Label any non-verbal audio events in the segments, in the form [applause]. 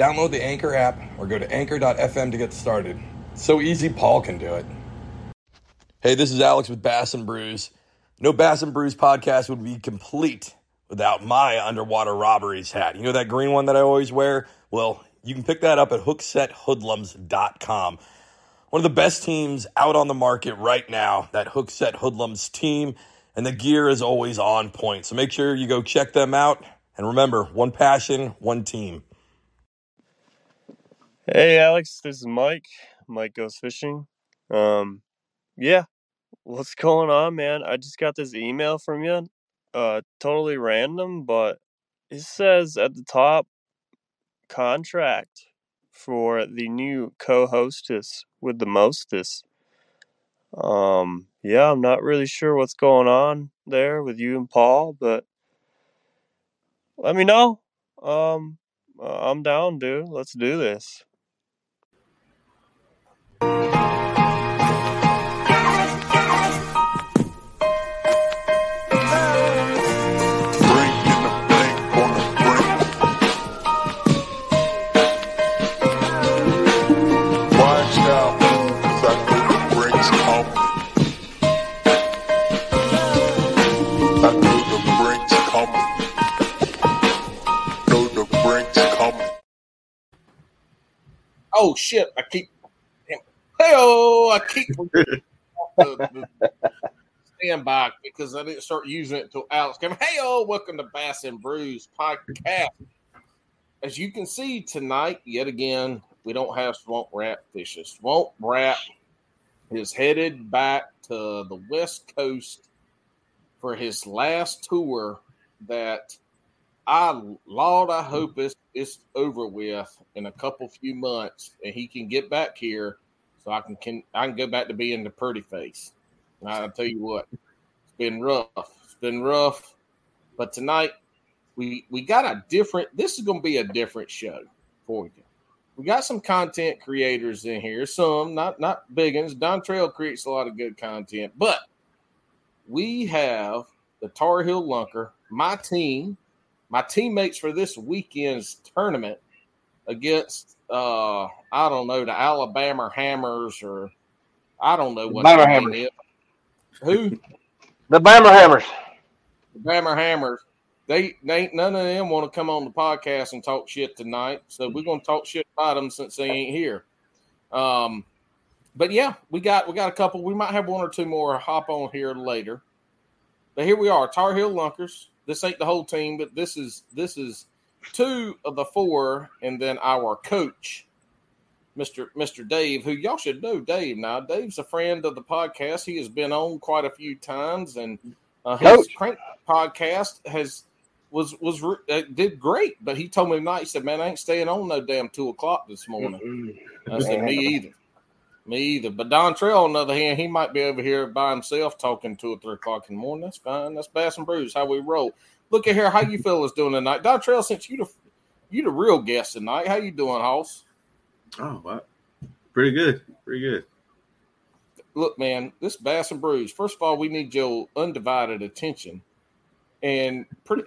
Download the Anchor app or go to anchor.fm to get started. So easy, Paul can do it. Hey, this is Alex with Bass and Brews. No Bass and Brews podcast would be complete without my underwater robberies hat. You know that green one that I always wear? Well, you can pick that up at hooksethoodlums.com. One of the best teams out on the market right now, that Hookset Hoodlums team, and the gear is always on point. So make sure you go check them out. And remember, one passion, one team. Hey Alex, this is Mike. Mike goes fishing. Um, yeah, what's [laughs] going on, man? I just got this email from you. Uh, totally random, but it says at the top contract for the new co-hostess with the mostess. Um, yeah, I'm not really sure what's going on there with you and Paul, but let me know. Um, uh, I'm down, dude. Let's do this. Watch out, 'cause I know the breaks come. I know the breaks come. Know the breaks come. Oh shit! I keep. Hey oh! I keep [laughs] the, the stand by because I didn't start using it until Alex came. Hey oh! Welcome to Bass and Brews podcast. As you can see tonight, yet again, we don't have Swamp Rat fishing. Swamp Rat is headed back to the West Coast for his last tour. That I, Lord, I hope it's it's over with in a couple few months, and he can get back here, so I can, can I can go back to being the pretty face. And I'll tell you what, it's been rough. It's been rough, but tonight we we got a different. This is going to be a different show for you. We got some content creators in here. Some not not big ones. Dontrell creates a lot of good content, but we have the Tar Heel Lunker, my team, my teammates for this weekend's tournament against uh I don't know the Alabama Hammers or I don't know what Bama the Hammers. is. Who The Bama Hammers. the Bama Hammers. They, they ain't none of them want to come on the podcast and talk shit tonight. So we're gonna talk shit about them since they ain't here. Um, but yeah, we got we got a couple. We might have one or two more hop on here later. But here we are, Tar Heel Lunkers. This ain't the whole team, but this is this is two of the four, and then our coach, Mr. Mr. Dave, who y'all should know Dave now. Dave's a friend of the podcast. He has been on quite a few times, and uh, his Coach. crank podcast has was was uh, did great. But he told me tonight, he said, "Man, I ain't staying on no damn two o'clock this morning." I said, "Me either, me either." But Dontrell, on the other hand, he might be over here by himself talking two or three o'clock in the morning. That's fine. That's Bass and Brews. How we roll. Look at here. How you fellas doing tonight? Dontrell, since you the you the real guest tonight, how you doing, Hoss? Oh, wow. Pretty good. Pretty good. look, man, this Bass and Brews. First of all, we need your undivided attention, and pretty.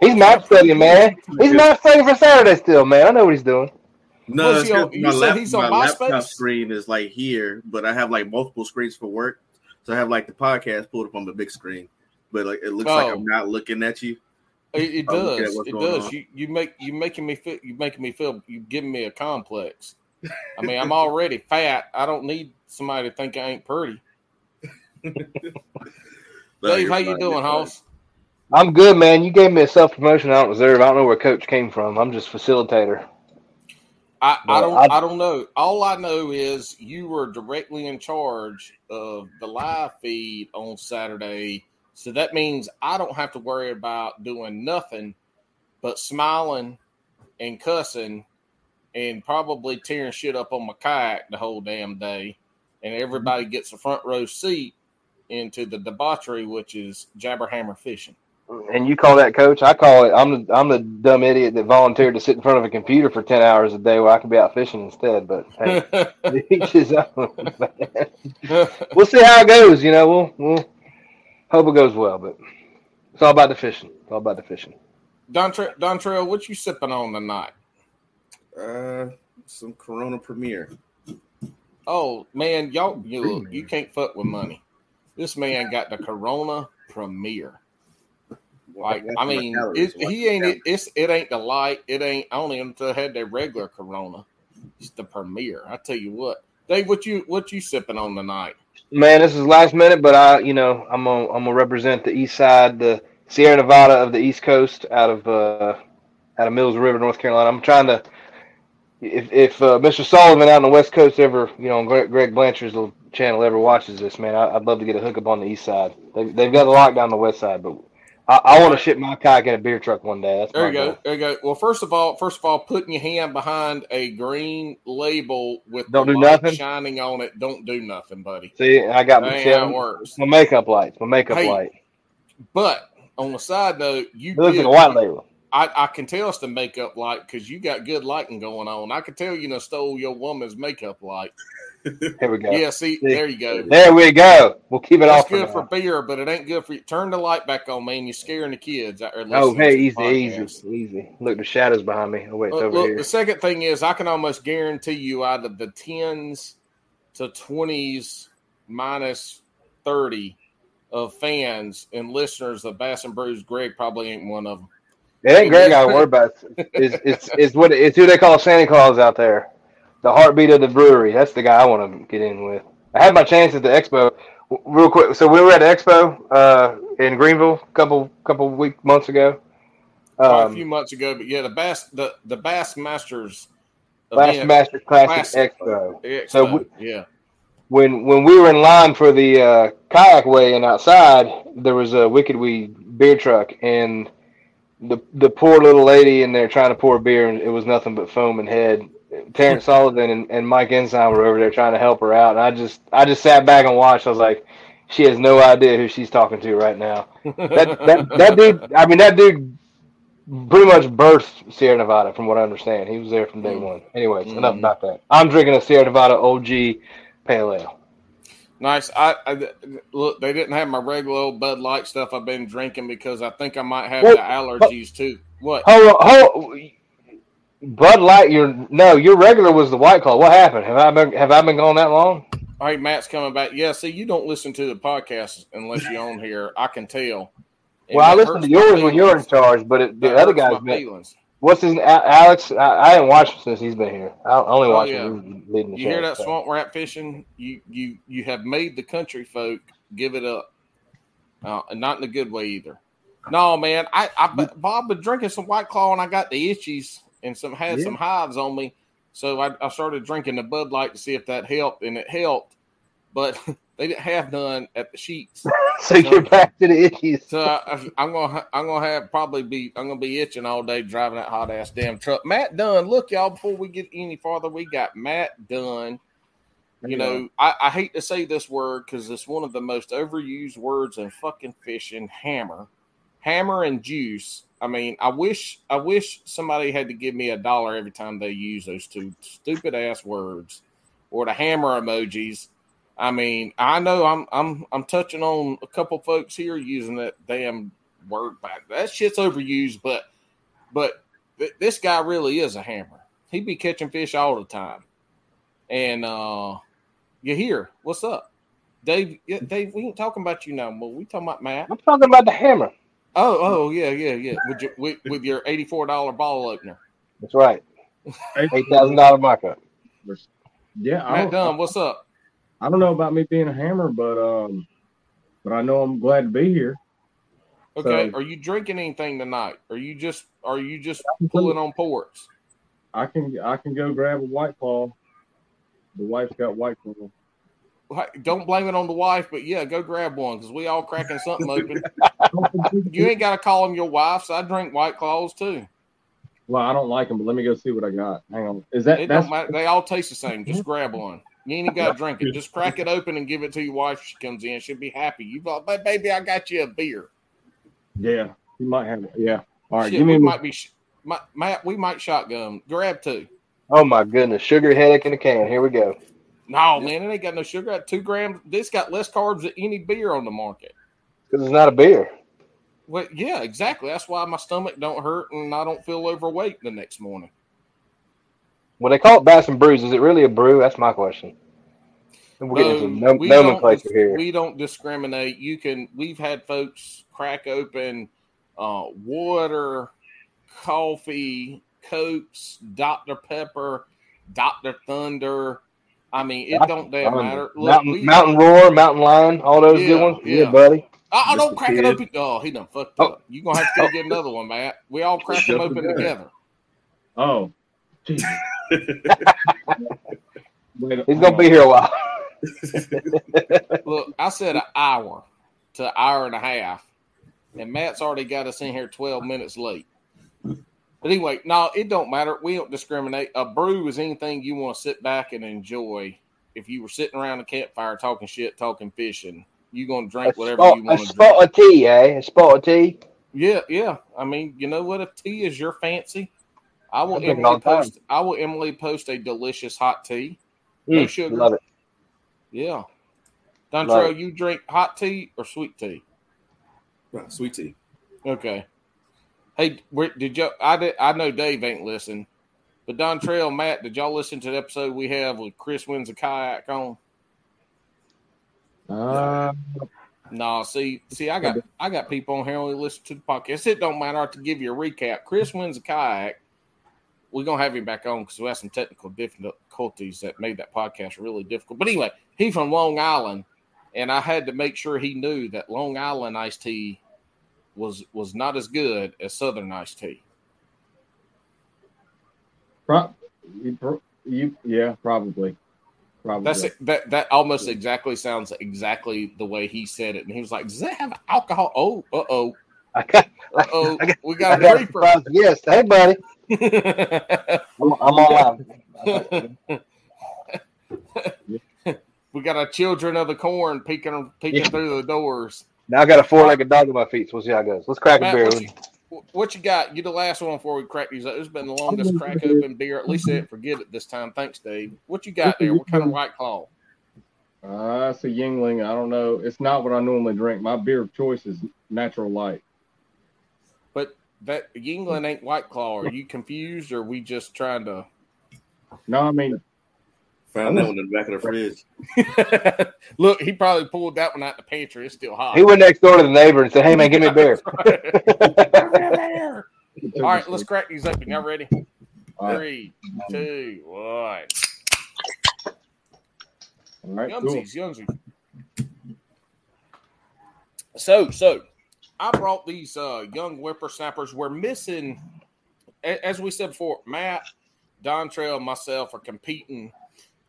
He's map studying, man. He's map studying for Saturday still, man. I know what he's doing. No, Was it's he on- you my, said lap, he's on my laptop screen is like here, but I have like multiple screens for work. So I have like the podcast pulled up on the big screen, but like it looks like Oh. I'm not looking at you. It, it I'm looking at does. It does. on. You you make you making me feel. You making me feel. You giving me a complex. I mean, I'm [laughs] already fat. I don't need somebody to think I ain't pretty. [laughs] No, Dave, how you doing, you're. Hoss? I'm good, man. You gave me a self promotion I don't deserve. I don't know where coach came from. I'm just facilitator. I, I don't I- I, don't know. All I know is you were directly in charge of the live feed on Saturday. So that means I don't have to worry about doing nothing but smiling and cussing and probably tearing shit up on my kayak the whole damn day, and mm-hmm. everybody gets a front row seat into the debauchery, which is jabberhammer fishing. And you call that coach? I call it. I'm the I'm the dumb idiot that volunteered to sit in front of a computer for ten hours a day where I can be out fishing instead. But hey, [laughs] [laughs] each his own. [laughs] we'll see how it goes. You know, we'll we'll hope it goes well. But it's all about the fishing. It's all about the fishing. Don Tra- Trail, what you sipping on tonight? Uh, some Corona Premier. Oh man, y'all you you can't fuck with money. This man got the Corona Premier. Like I mean, it, he ain't it's it ain't the light. It ain't. I don't even had their regular Corona. It's the Premier. I tell you what, Dave. What you what you sipping on tonight? Man, this is last minute, but I, you know, I'm gonna I'm gonna represent the east side, the Sierra Nevada of the East Coast, out of uh, out of Mills River, North Carolina. I'm trying to. If if uh, Mr. Sullivan out on the West Coast ever, you know, Greg, Greg Blanchard's little channel ever watches this, man, I, I'd love to get a hookup on the east side. They, they've got a lockdown on the west side, but I, I want to ship my kayak in a beer truck one day. That's There you go. goal. There you go. Well, first of all, first of all, putting your hand behind a green label with Don't the do light nothing? shining on it, don't do nothing, buddy. See, I got my, ain't see, how it works. my makeup lights, my makeup Hey, light. But on the side note, you looks did- a white label. I, I can tell it's the makeup light because you got good lighting going on. I can tell you know stole your woman's makeup light. Here we go. Yeah, see, See. there you go. There we go. We'll keep it That's off. for good for beer, but it ain't good for you. Turn the light back on, man. You're scaring the kids out there. Oh, hey, easy, podcast. easy, easy. Look, the shadows behind me. Oh, wait, Look, over look, here. the second thing is, I can almost guarantee you out of the tens to twenties minus thirty of fans and listeners of Bass and Brews, Greg probably ain't one of them. It ain't Greg I [laughs] worry about. It's, it's, it's what it's who they call Santa Claus out there. The heartbeat of the brewery. That's the guy I want to get in with. I had my chance at the expo. Real quick, so we were at the expo uh, in Greenville a couple couple week months ago. Quite a Um, few months ago, but yeah, the Bass the the Bass Masters Bass event, Master Classic Classic. Expo. Expo, So we- yeah, when when we were in line for the uh, kayak weigh-in outside, there was a Wicked Weed beer truck, and the the poor little lady in there trying to pour beer, and it was nothing but foam and head. Terrence Sullivan and, and Mike Ensign were over there trying to help her out, and I just I just sat back and watched. I was like, she has no idea who she's talking to right now. That that that [laughs] dude, I mean, that dude pretty much birthed Sierra Nevada, from what I understand. He was there from day Mm. one. Anyways, enough Mhm. about that. I'm drinking a Sierra Nevada OG Pale Ale. nice. I, I look, they didn't have my regular old Bud Light stuff I've been drinking because I think I might have Well, the allergies too. What? Hold on, hold. Bud Light, your no, your regular was the White Claw. What happened? Have I been have I been gone that long? All right, Matt's coming back. Yeah, see, you don't listen to the podcast unless you're on here. I can tell. And well, I that listened to yours when you're in charge, but it, the other guys, been, feelings. what's his Alex? I, I didn't watch him since he's been here. I only Oh, watched yeah. him when he was leading the You show. hear that so. swamp rat fishing? You you you have made the country folk give it up, uh, and not in a good way either. No, man, I, I Bob been drinking some White Claw and I got the itchies and some had Yeah. some hives on me, so I, I started drinking the Bud Light to see if that helped, and it helped, but [laughs] they didn't have none at the sheets. [laughs] so you're back to the itchies. So I, I'm gonna I'm gonna have probably be I'm gonna be itching all day driving that hot ass damn truck. Matt Dunn, look y'all before we get any farther, we got Matt Dunn. You know, I, I hate to say this word because it's one of the most overused words in fucking fishing. Hammer, hammer, and juice. I mean, I wish I wish somebody had to give me a dollar every time they use those two stupid ass words or the hammer emojis. I mean, I know I'm I'm I'm touching on a couple folks here using that damn word back. That shit's overused, but but th- this guy really is a hammer. He be catching fish all the time. And uh you here? What's up? Dave, Dave, we ain't talking about you now, but we talking about Matt. I'm talking about the hammer. Oh, oh, yeah, yeah, yeah. With your with, with your eighty four dollar ball opener. That's right. Eight thousand dollar markup. Yeah, I Matt don't, Dunn, what's up? I don't know about me being a hammer, but um, but I know I'm glad to be here. Okay, So- are you drinking anything tonight? Are you just are you just pulling on ports? I can I can go grab a white claw. The wife's got white claw. Like, Don't blame it on the wife, but yeah, go grab one because we all cracking something [laughs] open. You ain't got to call them your wives. I drink White Claws too. Well, I don't like them, but let me go see what I got. Hang on. Is that It that's don't. They all taste the same. Just grab one. You ain't got to drink it. Just crack it open and give it to your wife. She comes in. She'll be happy. You thought, "Ba- baby, I got you a beer. yeah? You might have it. Yeah. All right. Shit, give we me. might be, sh- my, Matt. We might shotgun. Grab two. Oh my goodness, sugar headache in a can. Here we go. No, man, it ain't got no sugar. Got two grams. This got less carbs than any beer on the market. Because it's not a beer. Well, yeah, exactly. That's why my stomach don't hurt and I don't feel overweight the next morning. Well, they call it Bass and Brews, is it really a brew? That's my question. We're getting into nom- we don't nomenclature dis- here. We don't discriminate. You can. We've had folks crack open uh, water, coffee, cokes, Dr Pepper, Dr Thunder. I mean, it don't damn matter. Look, Mountain, we- Mountain Roar, Mountain Lion, all those Yeah, good ones. Yeah, yeah. buddy. I, I don't Mr. crack it open. Oh, he done fucked Oh. up. You gonna have to go [laughs] get another one, Matt. We all crack them open the together. Oh. Jesus. [laughs] He's gonna be here a while. [laughs] Look, I said an hour to an hour and a half, and Matt's already got us in here twelve minutes late. But anyway, no, it don't matter. We don't discriminate. A brew is anything you want to sit back and enjoy. If you were sitting around a campfire talking shit, talking fishing, you gonna A drink whatever spot, you a want to drink. spot of tea, eh? A spot of tea. Yeah, yeah. I mean, you know what? If tea is your fancy, I will I drink it all Emily post. I will Emily post a delicious hot tea. No Mm, sugar. Love it. Yeah. Love Dontrell, you drink hot tea or sweet tea? Wow, sweet tea. Okay. Hey, did you? I did. I know Dave ain't listen, but Dontrell, Matt, did y'all listen to the episode we have with Chris wins a kayak on? Uh, No, see, see, I got I got people on here only listen to the podcast. It don't matter to give you a recap. Chris wins a kayak. We're gonna have him back on because we had some technical difficulties that made that podcast really difficult. But anyway, he's from Long Island, and I had to make sure he knew that Long Island iced tea was was not as good as Southern iced tea. pro- you, you, yeah, probably. Probably. That's it. That that almost exactly sounds exactly the way he said it. And he was like, "Does that have alcohol?" Oh, uh oh, [laughs] I got, uh oh, we got a got a creeper. surprise Yes. Hey, buddy. [laughs] I'm, I'm online. [laughs] we got our children of the corn peeking peeking Yeah. through the doors. Now I got a four-legged dog at my feet. So we'll see how it goes. Let's crack a beer. what, you, what you got? You the last one before we crack these. up. It's been the longest crack open beer. At least I didn't forget it this time. Thanks, Dave. What you got there? What kind of white claw? Uh, it's a Yuengling. I don't know. It's not what I normally drink. My beer of choice is Natural Light. But that Yuengling ain't white claw. Are you confused, or we just trying to? No, I mean, Found that one in the back of the fridge. [laughs] Look, he probably pulled that one out the pantry. It's still hot. He went next door to the neighbor and said, "Hey, man, give me a beer." [laughs] [laughs] All right, let's crack these open. Y'all ready? All right. Three, two, one. All right, cool. Youngsies, youngsies. So, so I brought these uh, young whippersnappers. We're missing, as we said before, Matt, Dontrell, and myself are competing.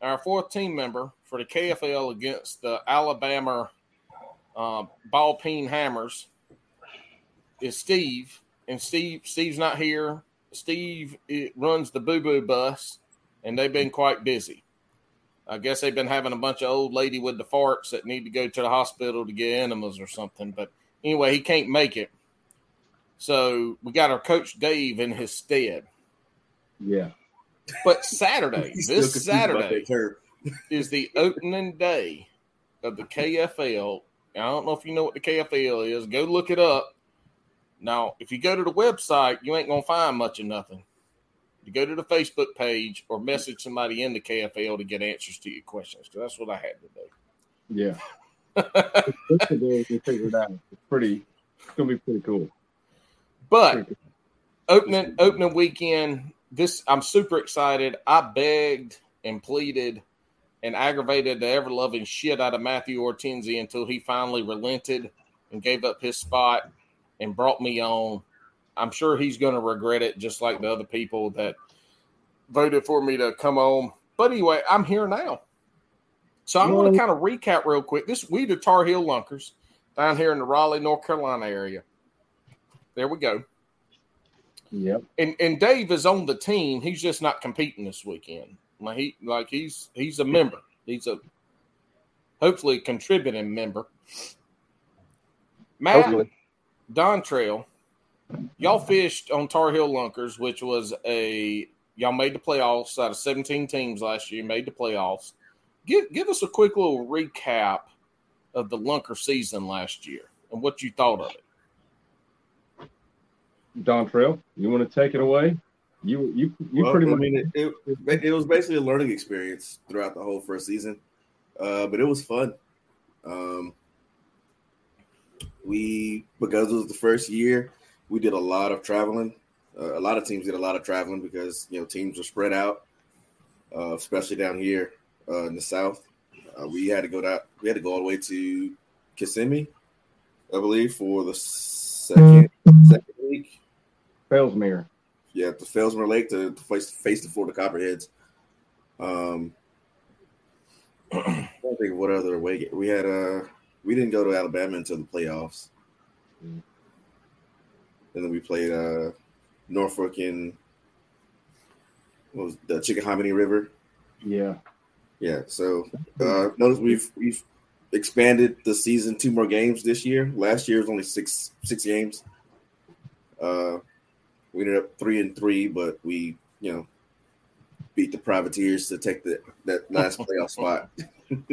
Our fourth team member for the KFL against the Alabama uh, Ball Peen Hammers is Steve, and Steve Steve's not here. Steve runs the Boo Boo Bus, and they've been quite busy. I guess they've been having a bunch of old lady with the farts that need to go to the hospital to get enemas or something. But anyway, he can't make it. So we got our coach Dave in his stead. Yeah. But Saturday, [laughs] this Saturday, is the opening day of the KFL. I don't know if you know what the KFL is. Go look it up. Now, if you go to the website, you ain't gonna find much of nothing. You go to the Facebook page or message somebody in the KFL to get answers to your questions. 'cause that's what I had to do. Yeah. [laughs] is we figured out. It's pretty, it's going to be pretty cool. but opening opening weekend, this I'm super excited. I begged and pleaded and aggravated the ever loving shit out of Matthew Ortenzi until he finally relented and gave up his spot and brought me on. I'm sure he's going to regret it, just like the other people that voted for me to come on. But anyway, I'm here now. So I'm going to kind of recap real quick. This we the Tar Heel Lunkers down here in the Raleigh, North Carolina area. There we go. Yep. And and Dave is on the team. He's just not competing this weekend. Like he like he's he's a member. He's a hopefully contributing member. Matt Hopefully. Dontrell, y'all fished on Tar Heel Lunkers, which was a y'all made the playoffs out of 17 teams last year. Made the playoffs. Give give us a quick little recap of the Lunker season last year and what you thought of it. Dontrell, you want to take it away? You you you Well, pretty I much mean, it, it, it was basically a learning experience throughout the whole first season, uh, but it was fun. Um, we because it was the first year, we did a lot of traveling. Uh, a lot of teams did a lot of traveling because you know teams were spread out, uh, especially down here uh, in the south. Uh, we had to go down. We had to go all the way to Kissimmee, I believe, for the second Fellsmere. yeah, to Fellsmere Lake to, to face face the Florida Copperheads. Um, [clears throat] I don't think what other way we had. Uh, we didn't go to Alabama until the playoffs, and then we played uh Norfolk in what was the Chickahominy River. Yeah. Yeah, so uh, notice we've we've expanded the season two more games this year. Last year was only six six games. Uh, we ended up three and three, but we you know beat the Privateers to take the that last [laughs] playoff spot.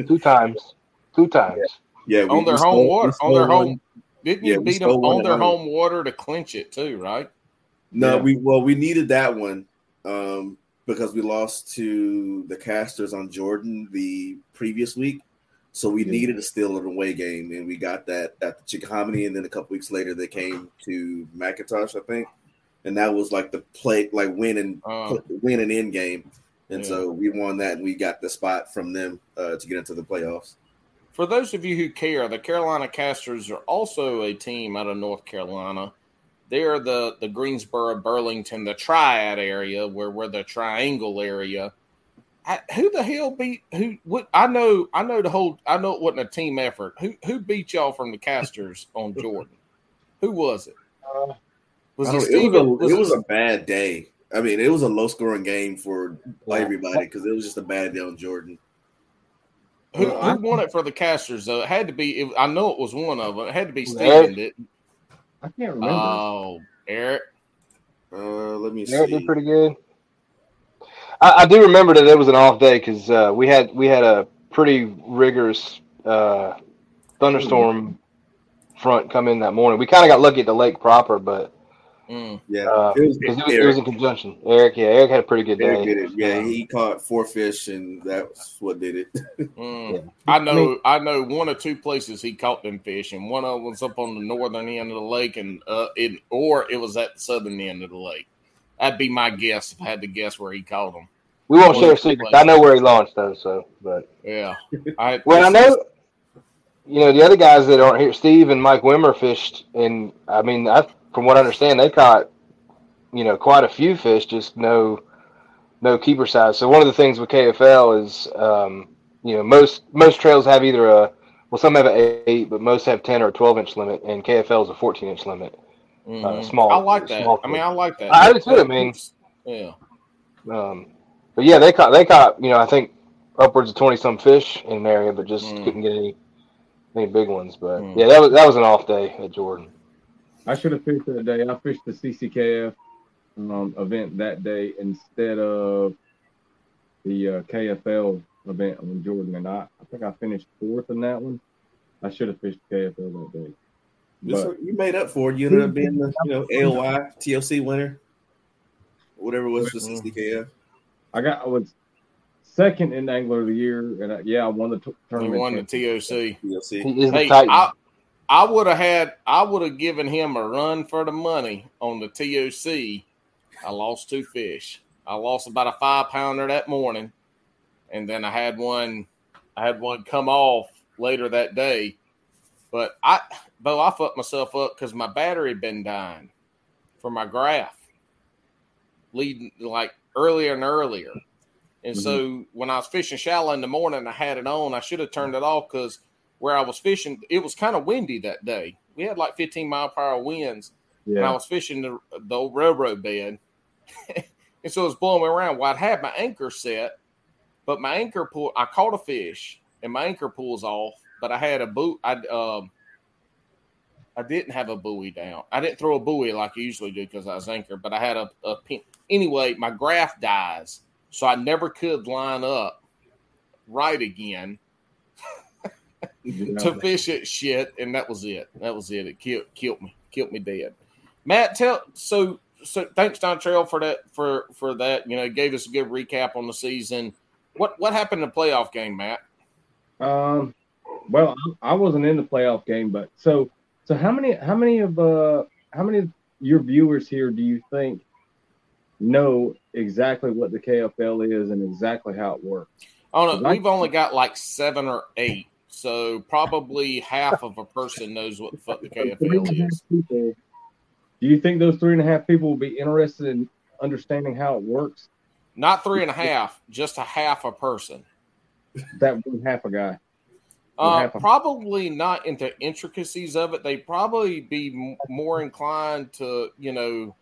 Two times. Two times. Yeah, we, on their we home stole- water, on their one. home. Didn't Yeah, you beat them on their home. home water to clinch it too? Right? No, Yeah. we well we needed that one um, because we lost to the Casters on Jordan the previous week, so we Yeah. needed a steal an away game, and we got that at the Chickahominy, and then a couple weeks later they came to McIntosh, I think, and that was like the play like win and Uh, win and end game, and Yeah. so we won that, and we got the spot from them uh, to get into the playoffs. For those of you who care, the Carolina Casters are also a team out of North Carolina. They're the the Greensboro, Burlington, the Triad area, where we're the Triangle area. I, who the hell beat who? What I know, I know the whole. I know it wasn't a team effort. Who who beat y'all from the Castors on Jordan? Who was it? Was I it don't- it was, a, it was a bad day. I mean, it was a low scoring game for everybody because it was just a bad day on Jordan. who, I- who won it for the casters? Though it had to be. It, I know it was one of them. It had to be Was Steven. Did, I can't remember. oh, Eric. Uh, let me see. Eric see. did pretty good. I, I do remember that it was an off day because uh, we had we had a pretty rigorous uh, thunderstorm front come in that morning. We kind of got lucky at the lake proper, but Mm. Yeah, uh, it was, 'cause it, was, it was in conjunction. Eric, yeah, Eric had a pretty good Eric day. did it. Yeah, Um, he caught four fish, and that's what did it. [laughs] Mm. Yeah. I know, I know one or two places he caught them fish, and one of them was up on the northern end of the lake, and uh, it or it was at the southern end of the lake. That'd be my guess if I had to guess where he caught them. we won't One share of the secrets. I know where he launched though. So, but Yeah, I [laughs] well, I know. You know the other guys that aren't here, Steve and Mike Wimmer fished, and I mean, I from what I understand, they caught you know quite a few fish, just no no keeper size. So one of the things with KFL is, um, you know, most most trails have either a well, some have an eight, but most have ten or a twelve inch limit, and KFL is a fourteen inch limit. Mhm. uh, small- I like that. small I mean, I like that. I do too, I mean- yeah, Um, but yeah, they caught they caught you know I think upwards of twenty some fish in an area, but just Mm. couldn't get any any big ones. But Mm. yeah, that was that was an off day at Jordan. I should have fished that day. I fished the CCKF um, event that day instead of the uh, KFL event on Jordan, and I, I think I finished fourth in that one. I should have fished KFL that day. This- But you made up for it. You ended up being the you know AOY TLC winner, whatever it was for Mhm. CCKF. I got I was second in Angler of the Year, and I, yeah, I won the t- he tournament. won the TOC. TLC. He the Hey, Titan. I, I would have had, I would have given him a run for the money on the TOC. I lost two fish. I lost about a five pounder that morning, and then I had one, I had one come off later that day. But I, Bo, I fucked myself up because my battery had been dying for my graph, leading like earlier and earlier. And mm-hmm. so when I was fishing shallow in the morning, I had it on. I should have turned it off because where I was fishing, it was kind of windy that day. We had like 15 mile per hour winds, and I was fishing the, the old railroad bed, [laughs] and so it was blowing me around. Well, I'd had my anchor set, but my anchor pull. I caught a fish, and my anchor pulls off, but I had a boot. I um, I didn't have a buoy down. I didn't throw a buoy like I usually do because I was anchored, but I had a, a pin. Anyway, my graph dies, so I never could line up right again Yeah. to fish it shit, and that was it. That was it. It killed killed me, killed me dead. Matt, tell so so. Thanks, Dontrell, for that for for that. You know, gave us a good recap on the season. What what happened in the playoff game, Matt? Um, well, I I wasn't in the playoff game, but so so how many how many of uh how many of your viewers here do you think know exactly what the KFL is and exactly how it works? Oh know. Right. We've only got like seven or eight, so probably half of a person knows what the fuck the Three and a KFL is. Do you think those three and a half people will be interested in understanding how it works? Not three and a half, just a half a person. That one half a guy. Uh, probably not into intricacies of it. They probably be more inclined to, you know,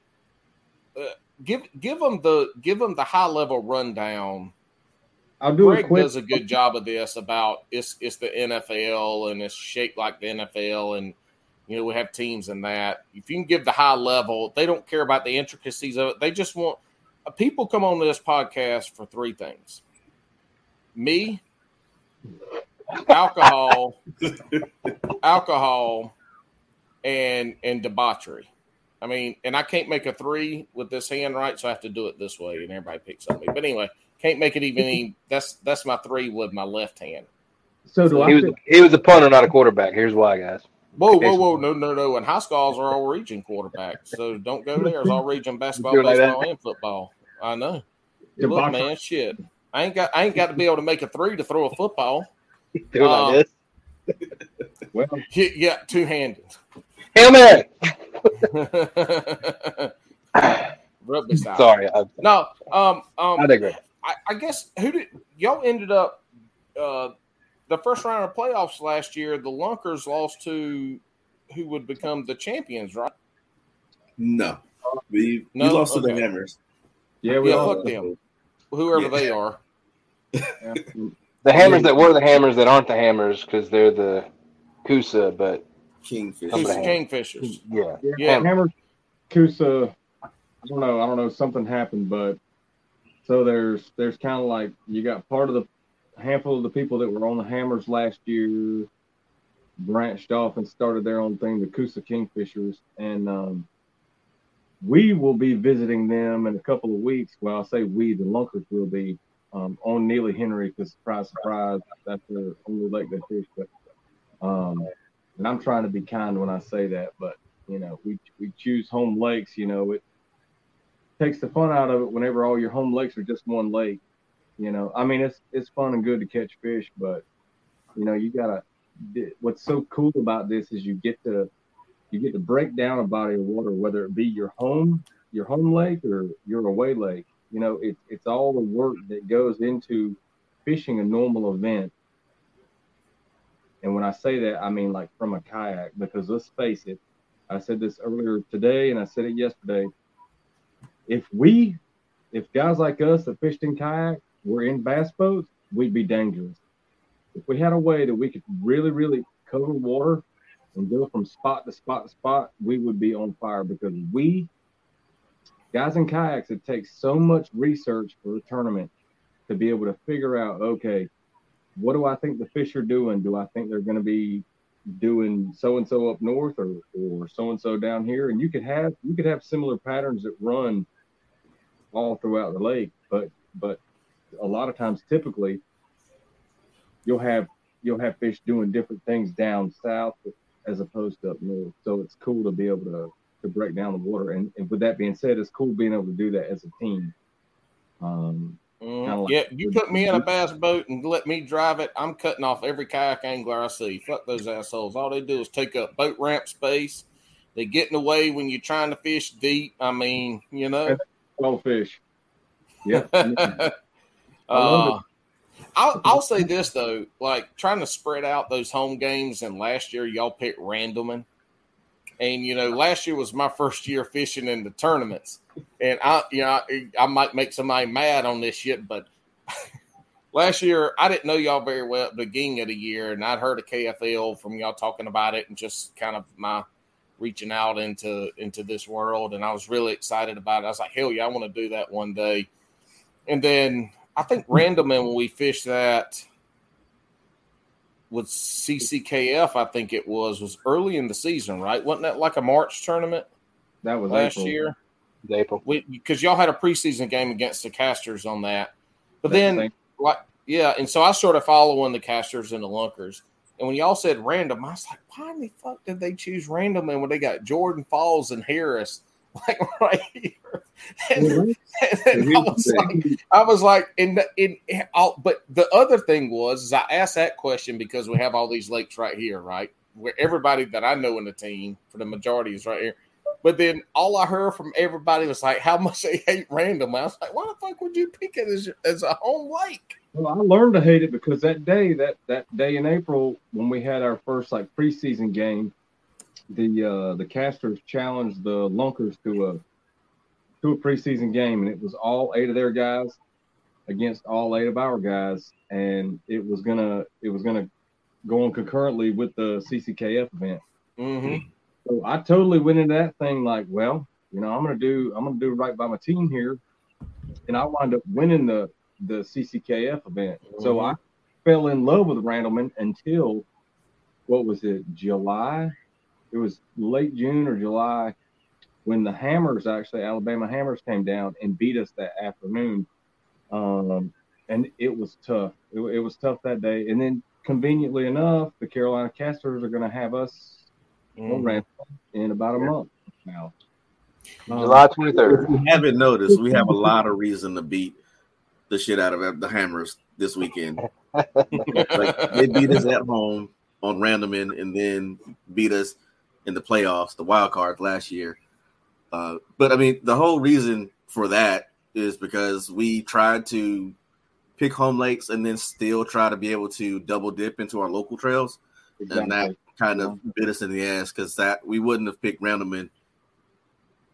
uh, give give them the give them the high level rundown. I'll do a Greg quick. does a good job of this about it's it's the NFL and it's shaped like the NFL and you know we have teams in that. If you can give the high level, they don't care about the intricacies of it. They just want uh, people come on this podcast for three things: me, alcohol, [laughs] alcohol, and and debauchery. I mean, and I can't make a three with this hand right, so I have to do it this way, and everybody picks on me. But anyway, can't make it even. any- That's that's my three with my left hand. So do I? He was fit- he was a punter, not a quarterback. Here's why, guys. Whoa, whoa, whoa! No, no, no! And high schools are all region quarterbacks, so don't go there. It's all region basketball, Doing like that? baseball, and football. I know. Look, Debauchery. man, shit. I ain't got I ain't got to be able to make a three to throw a football. [laughs] Do it like Uh, this. [laughs] Well, Yeah, yeah two handed. Hail Mary. [laughs] Sorry, I, No, um, um, I digress. I, I guess who did y'all ended up uh, the first round of playoffs last year? The Lunkers lost to who would become the champions, right? No, we No? we lost to the Hammers. yeah, we Yeah, all fuck them. Whoever Yeah. they are. Yeah. The hammers that were the hammers that aren't the hammers because they're the Coosa, but Kingfish. Some Who's of the the Kingfishers? yeah. Yeah, Yeah. Hammer Coosa. I don't know. I don't know. Something happened, but so there's there's kind of like you got part of the handful of the people that were on the Hammers last year branched off and started their own thing, the Coosa Kingfishers, and um, we will be visiting them in a couple of weeks. Well, I'll say we, the Lunkers, will be um, on Neely Henry because surprise, surprise, that's the only lake they fish. But um, and I'm trying to be kind when I say that, but you know, we we choose home lakes. You know, it takes the fun out of it whenever all your home lakes are just one lake. You know, I mean, it's it's fun and good to catch fish, but you know, you gotta. What's so cool about this is you get to you get to break down a body of water, whether it be your home your home lake or your away lake. You know, it's it's all the work that goes into fishing a normal event. And when I say that, I mean like from a kayak, because let's face it, I said this earlier today and I said it yesterday. If we, if guys like us that fished in kayak were in bass boats, we'd be dangerous. If we had a way that we could really, really cover water and go from spot to spot to spot, we would be on fire because we, guys in kayaks, it takes so much research for a tournament to be able to figure out, okay, what do I think the fish are doing? Do I think they're going to be doing so and so up north or or so and so down here? And you could have you could have similar patterns that run all throughout the lake, but but a lot of times, typically, you'll have you'll have fish doing different things down south as opposed to up north. So it's cool to be able to to break down the water. And, and with that being said, it's cool being able to do that as a team. Um. Kinda like- yeah, you put me in a bass boat and let me drive it. I'm cutting off every kayak angler I see. Fuck those assholes. All they do is take up boat ramp space. They get in the way when you're trying to fish deep. I mean, you know. All fish. Yeah. uh, I'll, I'll say this though, like trying to spread out those home games, and last year y'all picked Randleman. And you know, last year was my first year fishing in the tournaments, and I, you know, I, I might make somebody mad on this shit, but [laughs] last year I didn't know y'all very well at the beginning of the year, and I'd heard of KFL from y'all talking about it, and just kind of my reaching out into into this world, and I was really excited about it. I was like, hell yeah, I want to do that one day. And then I think randomly when we fished that with CCKF, I think it was was early in the season, right? Wasn't that like a March tournament That was last April. year? April. Because y'all had a preseason game against the Casters on that, but That then same- like yeah, and so I started following the casters and the lunkers. And when y'all said random, I was like, why in the fuck did they choose random? And when they got Jordan Falls and Harris, [laughs] like right here, and, Mhm. [laughs] and I was like, I was like, in in, but the other thing was, is I asked that question because we have all these lakes right here, right, where everybody that I know in the team for the majority is right here. But then all I heard from everybody was like, how much they hate random. I was like, why the fuck would you pick it as, as a home lake? Well, I learned to hate it because that day, that that day in April, when we had our first like preseason game, the uh the casters challenged the lunkers to a to a preseason game, and it was all eight of their guys against all eight of our guys, and it was gonna it was gonna go on concurrently with the CCKF event. Mm-hmm. So I totally went into that thing like, well, you know, I'm gonna do I'm gonna do right by my team here, and I wound up winning the the CCKF event. So I fell in love with Randleman until what was it, July? It was late June or July when the Hammers actually Alabama Hammers came down and beat us that afternoon. Um, and it was tough. It, it was tough that day. And then conveniently enough, the Carolina Casters are going to have us Mm-hmm. Randall in about a month now. Um, July 23rd. If you haven't noticed, we have a lot of reason to beat the shit out of the Hammers this weekend. [laughs] like they beat us at home on Randleman and then beat us in the playoffs, the wild card last year. Uh, but I mean, the whole reason for that is because we tried to pick home lakes and then still try to be able to double dip into our local trails, and that kind of bit us in the ass because that we wouldn't have picked Randleman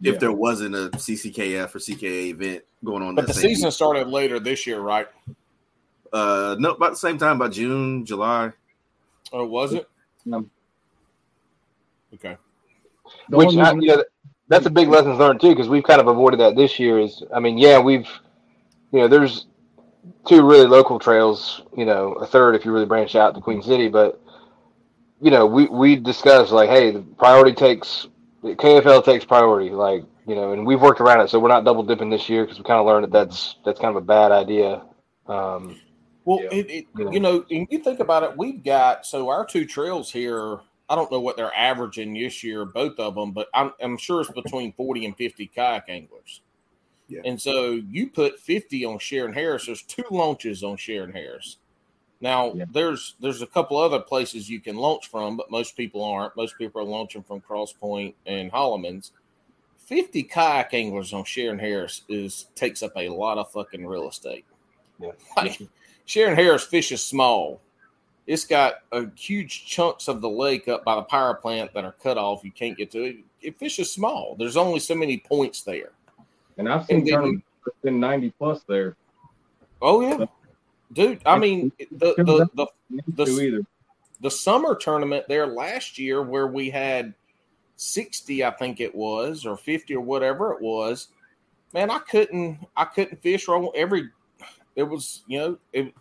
if Yeah. there wasn't a CCKF or CKA event going on. But that the same season started later this year, right? uh no about the same time about june july Or was it? Um, Okay. The Which only I, you know, that's a big lesson learned too, because we've kind of avoided that this year. Is I mean, yeah, we've you know, there's two really local trails, you know, a third if you really branch out to Queen City, but you know, we we discussed like, hey, the priority takes the KFL takes priority, like you know, and we've worked around it, so we're not double dipping this year because we kind of learned that that's that's kind of a bad idea. Um, Well, Yeah. it, it, Yeah. you know, and you think about it, we've got so our two trails here. I don't know what they're averaging this year, both of them, but I'm, I'm sure it's between 40 and 50 kayak anglers. Yeah. And so you put 50 on Sharon Harris. There's two launches on Sharon Harris. Now Yeah. there's there's a couple other places you can launch from, but most people aren't. Most people are launching from Cross Point and Holloman's. 50 kayak anglers on Sharon Harris is takes up a lot of fucking real estate. Yeah. [laughs] Like, Sharon Harris fishes small. It's got a huge chunks of the lake up by the power plant that are cut off. You can't get to it. It fishes small. There's only so many points there. and I've seen and then- tournaments that's been 90 plus there. Oh yeah, dude. I mean, the the the, The- to the summer tournament there last year where we had 60 i think it was or 50 or whatever it was man i couldn't i couldn't fish wrong every it was you know it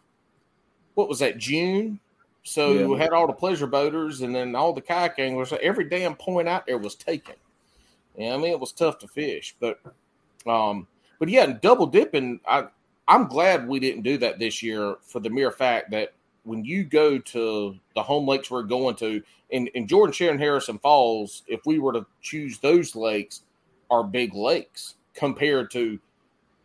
what was that june so Yeah. we had all the pleasure boaters and then all the kayak anglers every damn point out there was taken yeah i mean it was tough to fish but um but yeah double dipping i i'm glad we didn't do that this year for the mere fact that when you go to the home lakes we're going to, in, in Jordan, Sharon, Harrison Falls, if we were to choose those lakes, are big lakes compared to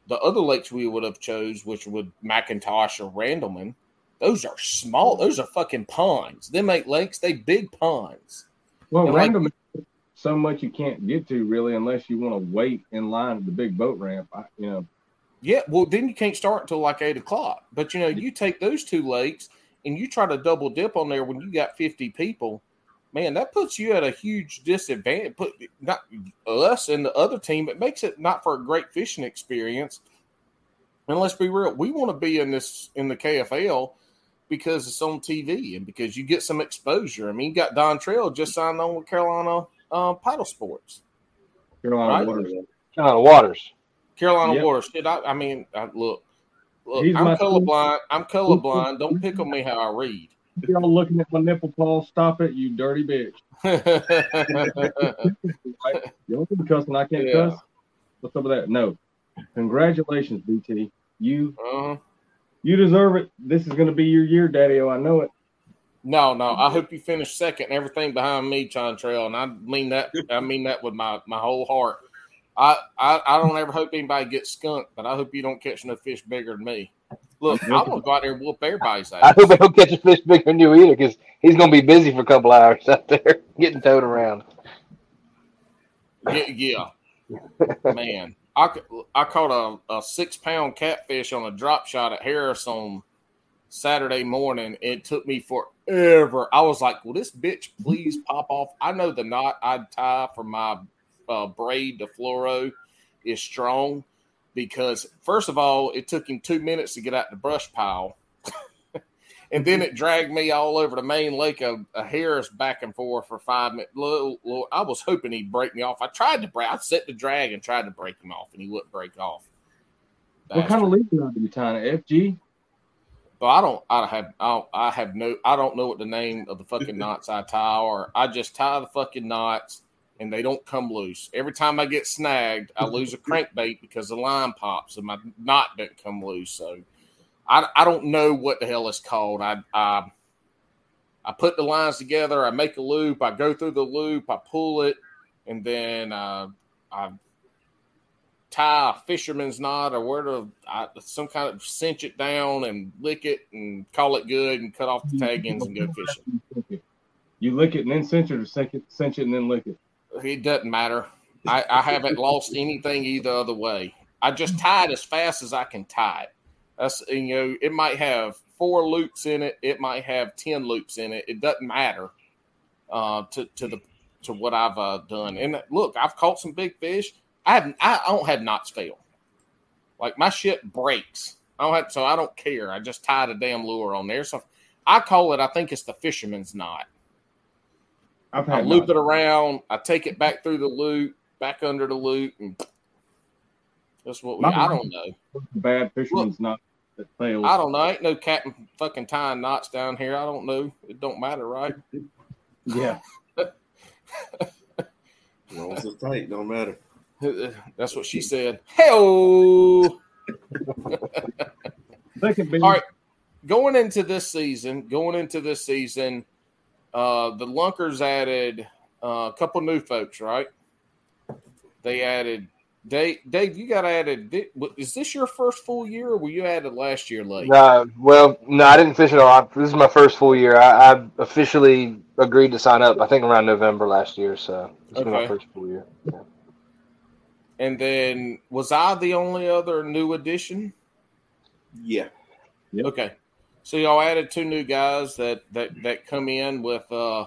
the other lakes we would have chose, which would McIntosh or Randleman. Those are small. Those are fucking ponds. They make lakes, they big ponds. Well, And, like- random so much you can't get to really unless you want to wait in line at the big boat ramp. I, you know, Yeah, well, then you can't start until like eight o'clock. But you know, you take those two lakes and you try to double dip on there when you got fifty people. man, that puts you at a huge disadvantage. Put not us and the other team. It makes it not for a great fishing experience. And let's be real, we want to be in this in the KFL because it's on TV and because you get some exposure. I mean, you got Dontrell just signed on with Carolina uh, Paddle Sports, Carolina Right. Waters. Carolina Waters. Carolina Yep. Waters. Shit, I, I mean, I, look, look, He's I'm colorblind. I'm colorblind. Don't pick on me how I read. Y'all looking at my nipple, Paul, stop it, you dirty bitch. [laughs] Right? Y'all can cuss and I can't Yeah. cuss. What's up with that? No. Congratulations, BT. You uh-huh. you deserve it. This is gonna be your year, Daddy. Oh, I know it. No, no. I hope you finish second. Everything behind me, Trail, and I mean that. I mean that with my my whole heart. I, I I don't ever hope anybody gets skunked, but I hope you don't catch no fish bigger than me. Look, I want to go out there and whoop everybody's ass. I hope I don't catch a fish bigger than you either, because he's gonna be busy for a couple hours [laughs] out there getting towed around. Yeah, yeah. [laughs] man. I, I caught a, a six pound catfish on a drop shot at Harris on Saturday morning. It took me forever. I was like, "Will this bitch please pop off?" I know the knot I'd tie for my uh, braid to fluoro is strong because first of all, it took him two minutes to get out the brush pile. [laughs] And then it dragged me all over the main lake of, of Harris back and forth for five minutes. Little, little, I was hoping he'd break me off. I tried to break. I set the drag and tried to break him off, and he wouldn't break off. What kind of lead are you tying? FG? But I don't. I have. I, don't, I have no. I don't know what the name of the fucking [laughs] knots I tie or I just tie the fucking knots and they don't come loose. Every time I get snagged, I [laughs] lose a crankbait because the line pops and my knot doesn't come loose. So I, I don't know what the hell it's called. I, I I put the lines together. I make a loop. I go through the loop. I pull it, and then uh, I tie a fisherman's knot or where to I, some kind of cinch it down and lick it and call it good and cut off the tag ends and go fishing. You lick it and then cinch it, or cinch it, cinch it and then lick it. It doesn't matter. I, I haven't lost anything either other way. I just tie it as fast as I can tie it. That's you know, it might have four loops in it, it might have ten loops in it. It doesn't matter uh, to to the to what I've uh, done. And look, I've caught some big fish. I haven't. I don't have knots fail. Like my shit breaks. I don't have, so I don't care. I just tied a damn lure on there. So I call it. I think it's the fisherman's knot. I've I loop knots. it around. I take it back through the loop, back under the loop, and that's what we. My- I don't know. bad fisherman's knot that fails. I don't know. Ain't no captain fucking tying knots down here. I don't know. It don't matter, right? Yeah. [laughs] As long as it's tight, don't matter. [laughs] That's what she said. Hell. [laughs] Second big All right. Going into this season, going into this season, uh, the Lunkers added uh, a couple new folks, right? They added Dave. Dave, you got added. di- Is this your first full year, or were you added last year late? Uh, well, no, I didn't fish at all. This is my first full year. I, I officially agreed to sign up. I think around November last year. So this is my Okay. first full year. Yeah. And then was I the only other new addition? Yeah. Yep. Okay. So y'all added two new guys that that that come in with uh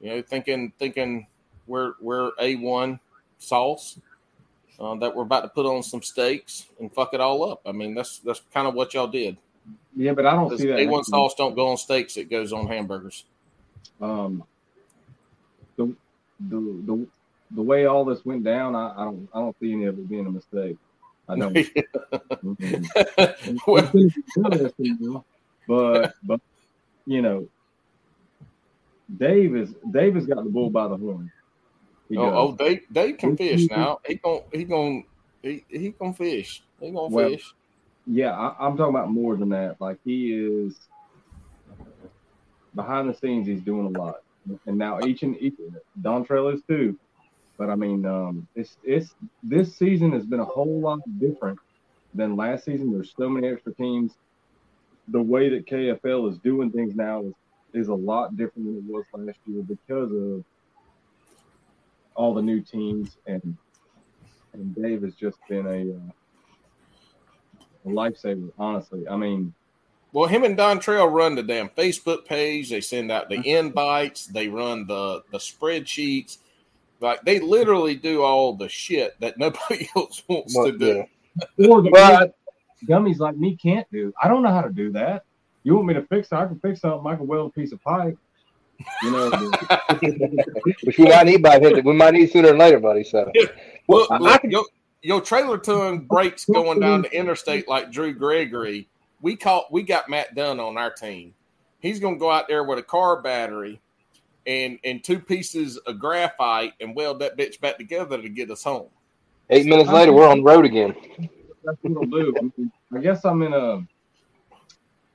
you know thinking thinking we're we're a one sauce uh, that we're about to put on some steaks and fuck it all up. I mean that's that's kind of what y'all did. Yeah, but I don't see that. A one sauce don't go on steaks; it goes on hamburgers. Um, the the the the way all this went down, I, I don't I don't see any of it being a mistake. I [laughs] [laughs] well, It's been interesting, you know, but [laughs] but you know, Dave is Dave has got the bull by the horn. He oh, oh, Dave, Dave can fish now. He gon' he gon' he, he gonna fish. He gonna Well, fish. Yeah, I, I'm talking about more than that. Like he is behind the scenes, he's doing a lot. And now each and each Dontrell is too. But I mean, um, it's it's this season has been a whole lot different than last season. There's so many extra teams. The way that KFL is doing things now is is a lot different than it was last year because of all the new teams and and Dave has just been a uh, a lifesaver, honestly. I mean, Well, him and Dontrell run the damn Facebook page. They send out the invites. They run the the spreadsheets. Like they literally do all the shit that [laughs] nobody else wants Well, to do. Or the Well, dummies like me can't do. I don't know how to do that. You want me to fix it? I can fix something. I can weld a piece of pipe. You know, which [laughs] we might need by then. We might need sooner than later, buddy. So Look, I- look, your, your trailer ton breaks going down the interstate like Drew Gregory. We caught we got Matt Dunn on our team. He's gonna go out there with a car battery and and two pieces of graphite and weld that bitch back together to get us home. eight minutes later, we're on the road again. That's what I'll do. I, mean, I guess I'm in a,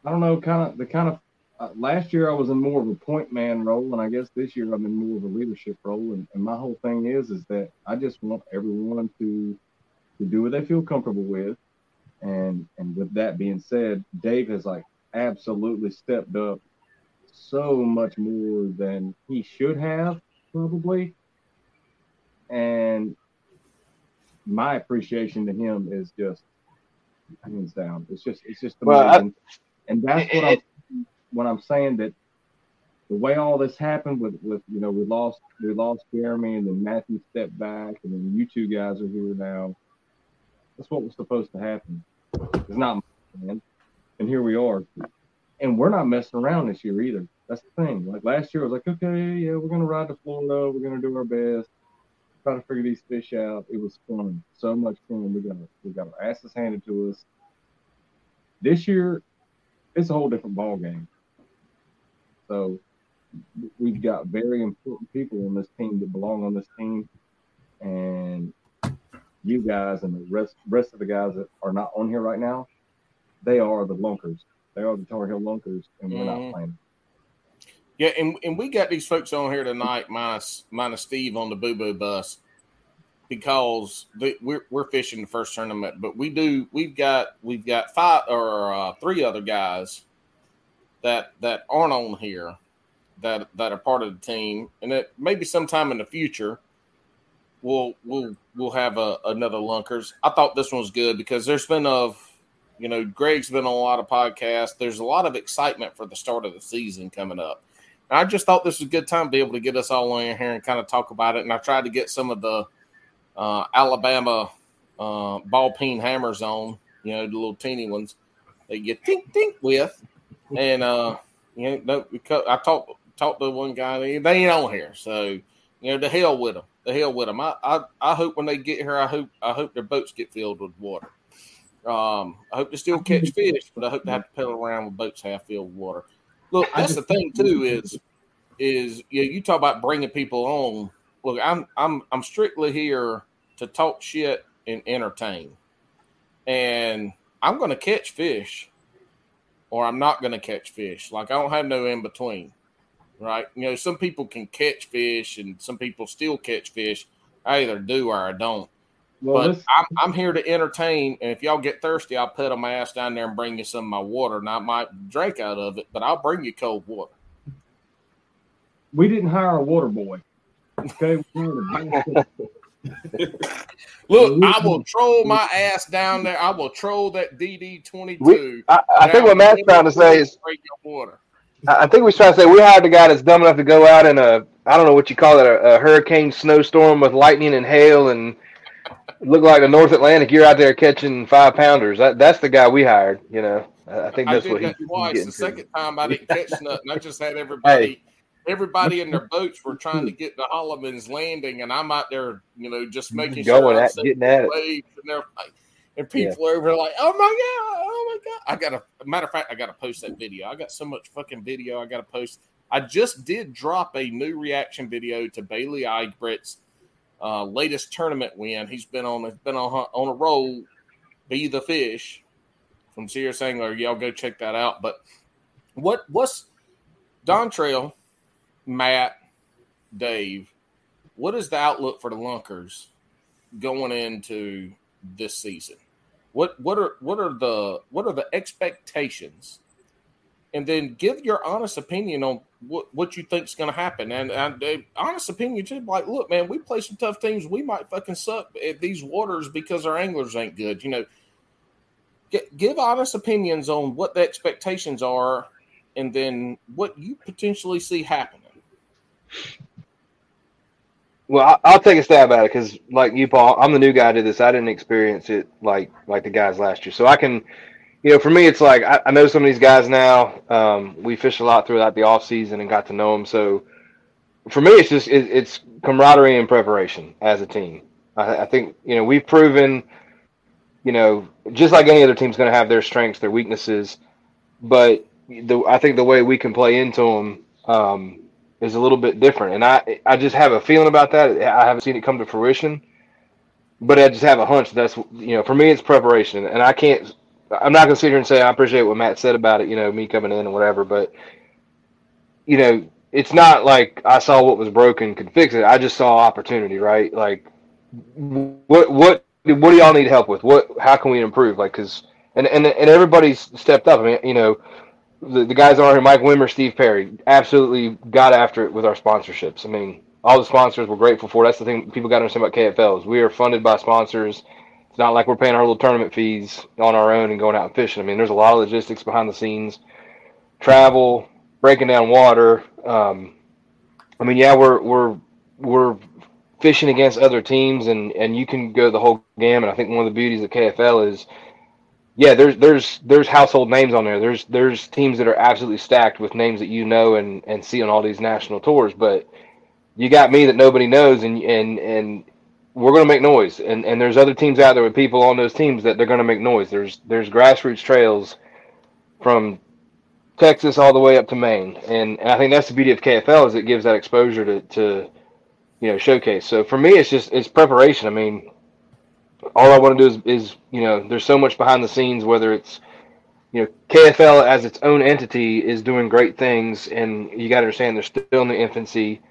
I don't know, kind of the kind of. Uh, last year I was in more of a point man role, and I guess this year I'm in more of a leadership role. And, and my whole thing is, is that I just want everyone to, to do what they feel comfortable with. And and with that being said, Dave has like absolutely stepped up so much more than he should have probably. And my appreciation to him is just hands down. It's just it's just Well, I- amazing. and that's what I'm when I'm saying that the way all this happened with with you know we lost we lost Jeremy and then Matthew stepped back and then you two guys are here now. That's what was supposed to happen. It's not my plan. And here we are. And we're not messing around this year either. That's the thing. Like last year I was like, okay, yeah, we're gonna ride to Florida, we're gonna do our best, try to figure these fish out. It was fun. So much fun. We got we got our asses handed to us. This year, it's a whole different ball game. So we've got very important people on this team that belong on this team, and you guys and the rest rest of the guys that are not on here right now, they are the lunkers. They are the Tar Heel lunkers, and we're Mhm. not playing. Yeah, and, and we got these folks on here tonight, minus minus Steve on the Boo Boo bus, because they, we're we're fishing the first tournament. But we do we've got we've got five or uh, three other guys that that aren't on here that that are part of the team, and that maybe sometime in the future we'll we'll we'll have a, another lunkers. I thought this one was good because there's been a you know Greg's been on a lot of podcasts. There's a lot of excitement for the start of the season coming up. And I just thought this was a good time to be able to get us all in here and kind of talk about it. And I tried to get some of the uh, Alabama uh, ball peen hammers on, you know, the little teeny ones that you tink tink with. And uh, you know, I talked talked to one guy, they they ain't on here, so you know, the hell with them, the hell with them. I, I I hope when they get here, I hope I hope their boats get filled with water. Um, I hope they still catch [laughs] fish, but I hope they have to pedal around with boats half filled with water. Look, that's the thing too is is you know, you talk about bringing people on. Look, I'm I'm I'm strictly here to talk shit and entertain, and I'm going to catch fish, or I'm not going to catch fish. Like I don't have no in between, right? You know, some people can catch fish, and some people still catch fish. I either do or I don't. Well, but this, I'm, I'm here to entertain, and if y'all get thirsty, I'll put my ass down there and bring you some of my water, and I might drink out of it, but I'll bring you cold water. we didn't hire a water boy. Okay, we hired a [laughs] Look, I will troll my ass down there. I will troll that DD twenty two. I, I think what Matt's trying to say is, break your water. I I think we're trying to say we hired a guy that's dumb enough to go out in a, I don't know what you call it, a, a hurricane snowstorm with lightning and hail and look like the North Atlantic. You're out there catching five pounders. That, that's the guy we hired. You know, I I think I that's did what he, that he's twice. The to. second time I didn't catch nothing. I just had everybody everybody in their boats were trying to get the Holloman's landing, and I'm out there, you know, just making Going sure at- getting at it. and everything. And people are over like, "Oh my god, oh my god!" I got a Matter of fact, I got to post that video. I got so much fucking video I got to post. I just did drop a new reaction video to Bailey Egbrecht's uh, latest tournament win. He's been on been on on a roll. Be the fish from Serious Angler. Y'all go check that out. But what what's Dontrell, Matt, Dave? What is the outlook for the Lunkers going into this season? What what are what are the what are the expectations? And then give your honest opinion on what, what you think is going to happen. And, and uh, honest opinion too, like, look, man, we play some tough teams. We might fucking suck at these waters because our anglers ain't good. You know, G- give honest opinions on what the expectations are, and then what you potentially see happening. Well, I'll take a stab at it because, like you, Paul, I'm the new guy to this. I didn't experience it like like the guys last year, so I can, you know, for me, it's like I, I know some of these guys now. Um, we fished a lot throughout the off season and got to know them. So, for me, it's just it, it's camaraderie and preparation as a team. I, I think you know we've proven, you know, just like any other team's going to have their strengths, their weaknesses, but the I think the way we can play into them. Um, is a little bit different. And I I just have a feeling about that. I haven't seen it come to fruition, but I just have a hunch that's you know for me it's preparation, and I can't. I'm not gonna sit here and say I appreciate what Matt said about it. You know, me coming in and whatever, but you know, it's not like I saw what was broken could fix it. I just saw opportunity, right? Like, what what what do y'all need help with? What how can we improve? Like, cause and and and everybody's stepped up. I mean, you know the, the guys on here, Mike Wimmer, Steve Perry, absolutely got after it with our sponsorships. I mean, all the sponsors we're grateful for. That's the thing people got to understand about KFLs. we are funded by sponsors. It's not like we're paying our little tournament fees on our own and going out and fishing. I mean, there's a lot of logistics behind the scenes, travel, breaking down water. Um, I mean, yeah, we're we're we're fishing against other teams, and and you can go the whole gamut. I think one of the beauties of KFL is yeah, there's there's there's household names on there. There's there's teams that are absolutely stacked with names that you know and and see on all these national tours. But you got me that nobody knows, and and and we're gonna make noise. And and there's other teams out there with people on those teams that they're gonna make noise. There's there's grassroots trails from Texas all the way up to Maine, and, and I think that's the beauty of KFL is it gives that exposure to to you know showcase. So for me, it's just it's preparation. I mean all I want to do is, is you know, there's so much behind the scenes, whether it's, you know, KFL as its own entity is doing great things, and you got to understand they're still in the infancy.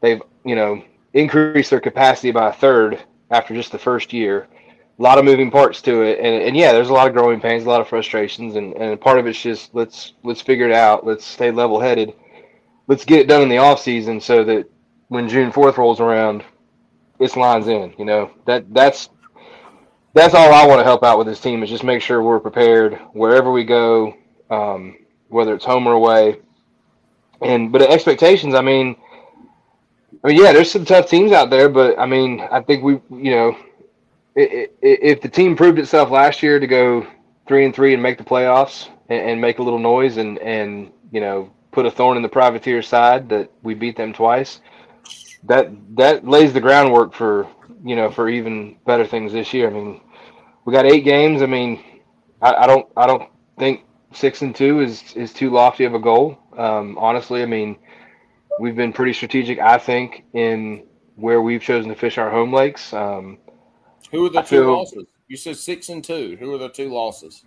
They've, you know, increased their capacity by a third after just the first year. A lot of moving parts to it, and, and yeah, there's a lot of growing pains, a lot of frustrations, and, and part of it's just let's let's figure it out. Let's stay level headed. Let's get it done in the off season so that when June fourth rolls around, this lines in. You know that that's that's all I want to help out with this team is just make sure we're prepared wherever we go, um, whether it's home or away. And but expectations, I mean, I mean, yeah, there's some tough teams out there, but I mean, I think we, you know, if the team proved itself last year to go three and three and make the playoffs and, make a little noise and and you know put a thorn in the privateer side that we beat them twice, that that lays the groundwork for you know for even better things this year. I mean, we got eight games. I mean, I, I don't I don't think six and two is is too lofty of a goal. Um, honestly, I mean, we've been pretty strategic. I think in where we've chosen to fish our home lakes. Um, Who are the I two feel- losses? You said six and two. Who are the two losses?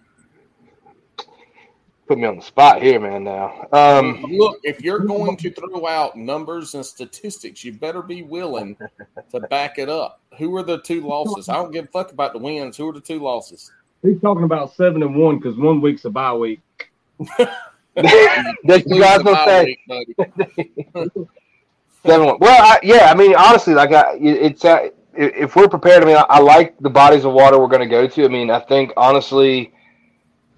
put me on the spot here, man. Now, um, Look, if you're going to throw out numbers and statistics, you better be willing to back it up. Who are the two losses? I don't give a fuck about the wins. Who are the two losses? He's talking about seven and one because one week's a bye week. [laughs] that you guys gonna say seven one. Well, I, yeah, I mean, honestly, like I, it's uh, if we're prepared. I mean, I, I like the bodies of water we're going to go to. I mean, I think honestly,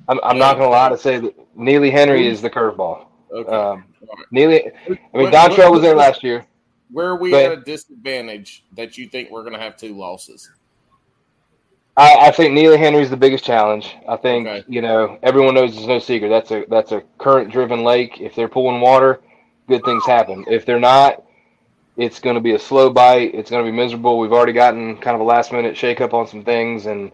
I'm, I'm not going to lie to say that Neely Henry is the curveball. Okay. Um, Neely, I mean, Dontrell was there last year. Where are we Go at a disadvantage that you think we're going to have two losses? I, I think Neely Henry's the biggest challenge. I think Okay. you know everyone knows it's no secret. That's a that's a current driven lake. If they're pulling water, good things happen. If they're not, it's going to be a slow bite. It's going to be miserable. We've already gotten kind of a last minute shake up on some things, and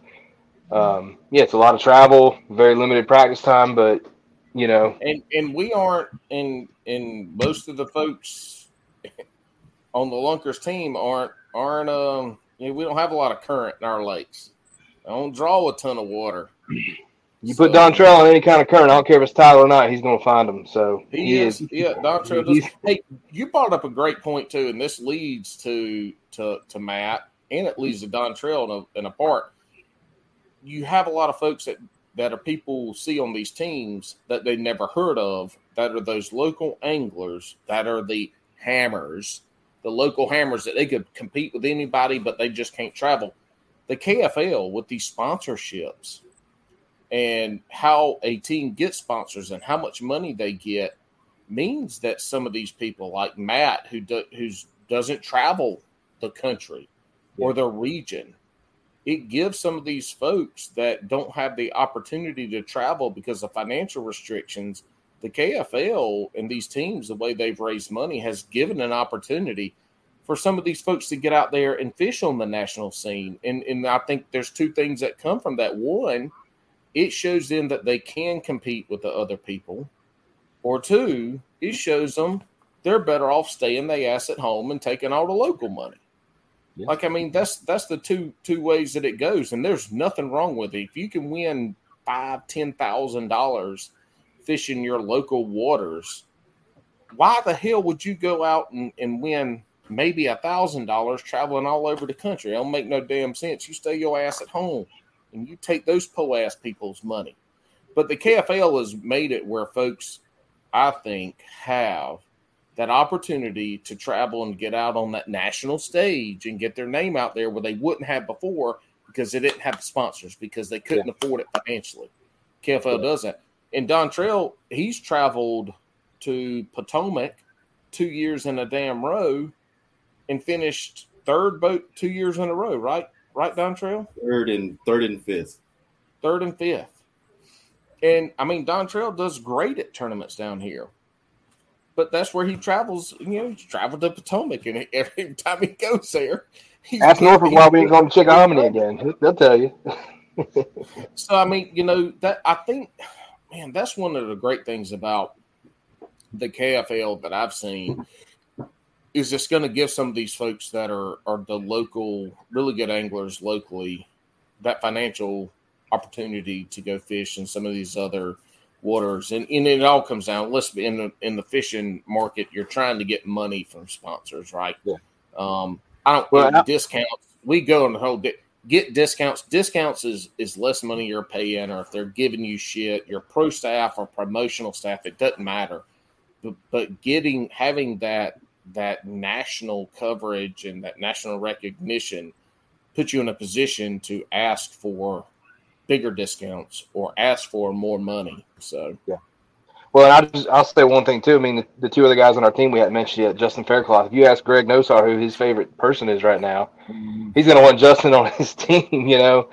um, yeah, it's a lot of travel, very limited practice time. But you know, And and we aren't in in most of the folks [laughs] on the Lunkers team aren't aren't um you know, we don't have a lot of current in our lakes. I don't draw a ton of water. you put So- Dontrell on any kind of current. I don't care if it's Tyler or not. He's going to find them. So He, is, yeah. Doctor, he's- hey, you brought up a great point too, and this leads to to to Matt, and it leads to Dontrell in a, in a part. You have a lot of folks that that are people see on these teams that they never heard of. That are those local anglers. That are the hammers, the local hammers that they could compete with anybody, but they just can't travel. The KFL with these sponsorships and how a team gets sponsors and how much money they get means that some of these people, like Matt, who do, who's doesn't travel the country or the region, it gives some of these folks that don't have the opportunity to travel because of financial restrictions. The KFL and these teams, the way they've raised money, has given an opportunity for some of these folks to get out there and fish on the national scene. And and I think there's two things that come from that. One, it shows them that they can compete with the other people. Or two, it shows them they're better off staying their ass at home and taking all the local money. Yeah. Like I mean, that's that's the two two ways that it goes, and there's nothing wrong with it. If you can win five, ten thousand dollars fishing your local waters, why the hell would you go out and, and win maybe a thousand dollars traveling all over the country? It don't make no damn sense. You stay your ass at home and you take those po ass people's money. But the KFL has made it where folks, I think, have that opportunity to travel and get out on that national stage and get their name out there where they wouldn't have before because they didn't have the sponsors because they couldn't afford it financially. KFL doesn't. And Dontrell, he's traveled to Potomac two years in a damn row and finished third boat two years in a row, right? Right, Dontrell? Third and third and fifth. Third and fifth. And I mean, Dontrell does great at tournaments down here. But that's where he travels. You know, he's traveled to Potomac, and [laughs] every time he goes there, he's Ask Norfolk why we ain't going to Chickahominy again. They'll tell you. [laughs] So I mean, you know that I think, man, that's one of the great things about the KFL that I've seen is it's going to give some of these folks that are are the local, really good anglers locally that financial opportunity to go fish in some of these other waters, and, and it all comes down. Listen, in the in the fishing market, you're trying to get money from sponsors, right? Yeah. Um, I don't well, I- discounts. We go on the whole. Di- get discounts. Discounts is is less money you're paying, or if they're giving you shit, your pro staff or promotional staff, it doesn't matter. But, but getting having that that national coverage and that national recognition put you in a position to ask for bigger discounts or ask for more money. So yeah. Well, and I just, I'll say one thing too. I mean, the, the two other guys on our team we hadn't mentioned yet, Justin Faircloth. If you ask Greg Nosar who his favorite person is right now, mm-hmm. he's going to want Justin on his [laughs] team. You know,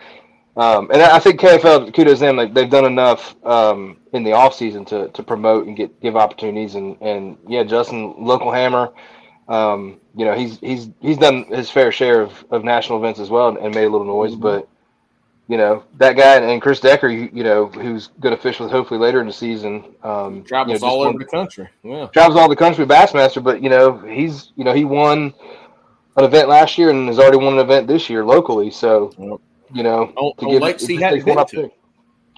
um, and I think KFL kudos them. Like they've done enough um, in the off season to, to promote and get give opportunities. And, and yeah, Justin, local hammer. Um, you know, he's he's he's done his fair share of, of national events as well and, and made a little noise, but you know that guy and Chris Decker, you, you know, who's going to fish with hopefully later in the season. Um, you travels know, all one- over the country. Yeah. travels all the country Bassmaster, but you know he's you know he won an event last year and has already won an event this year locally. So Yep. You know On, to on give- lakes it he hadn't one been up to. there.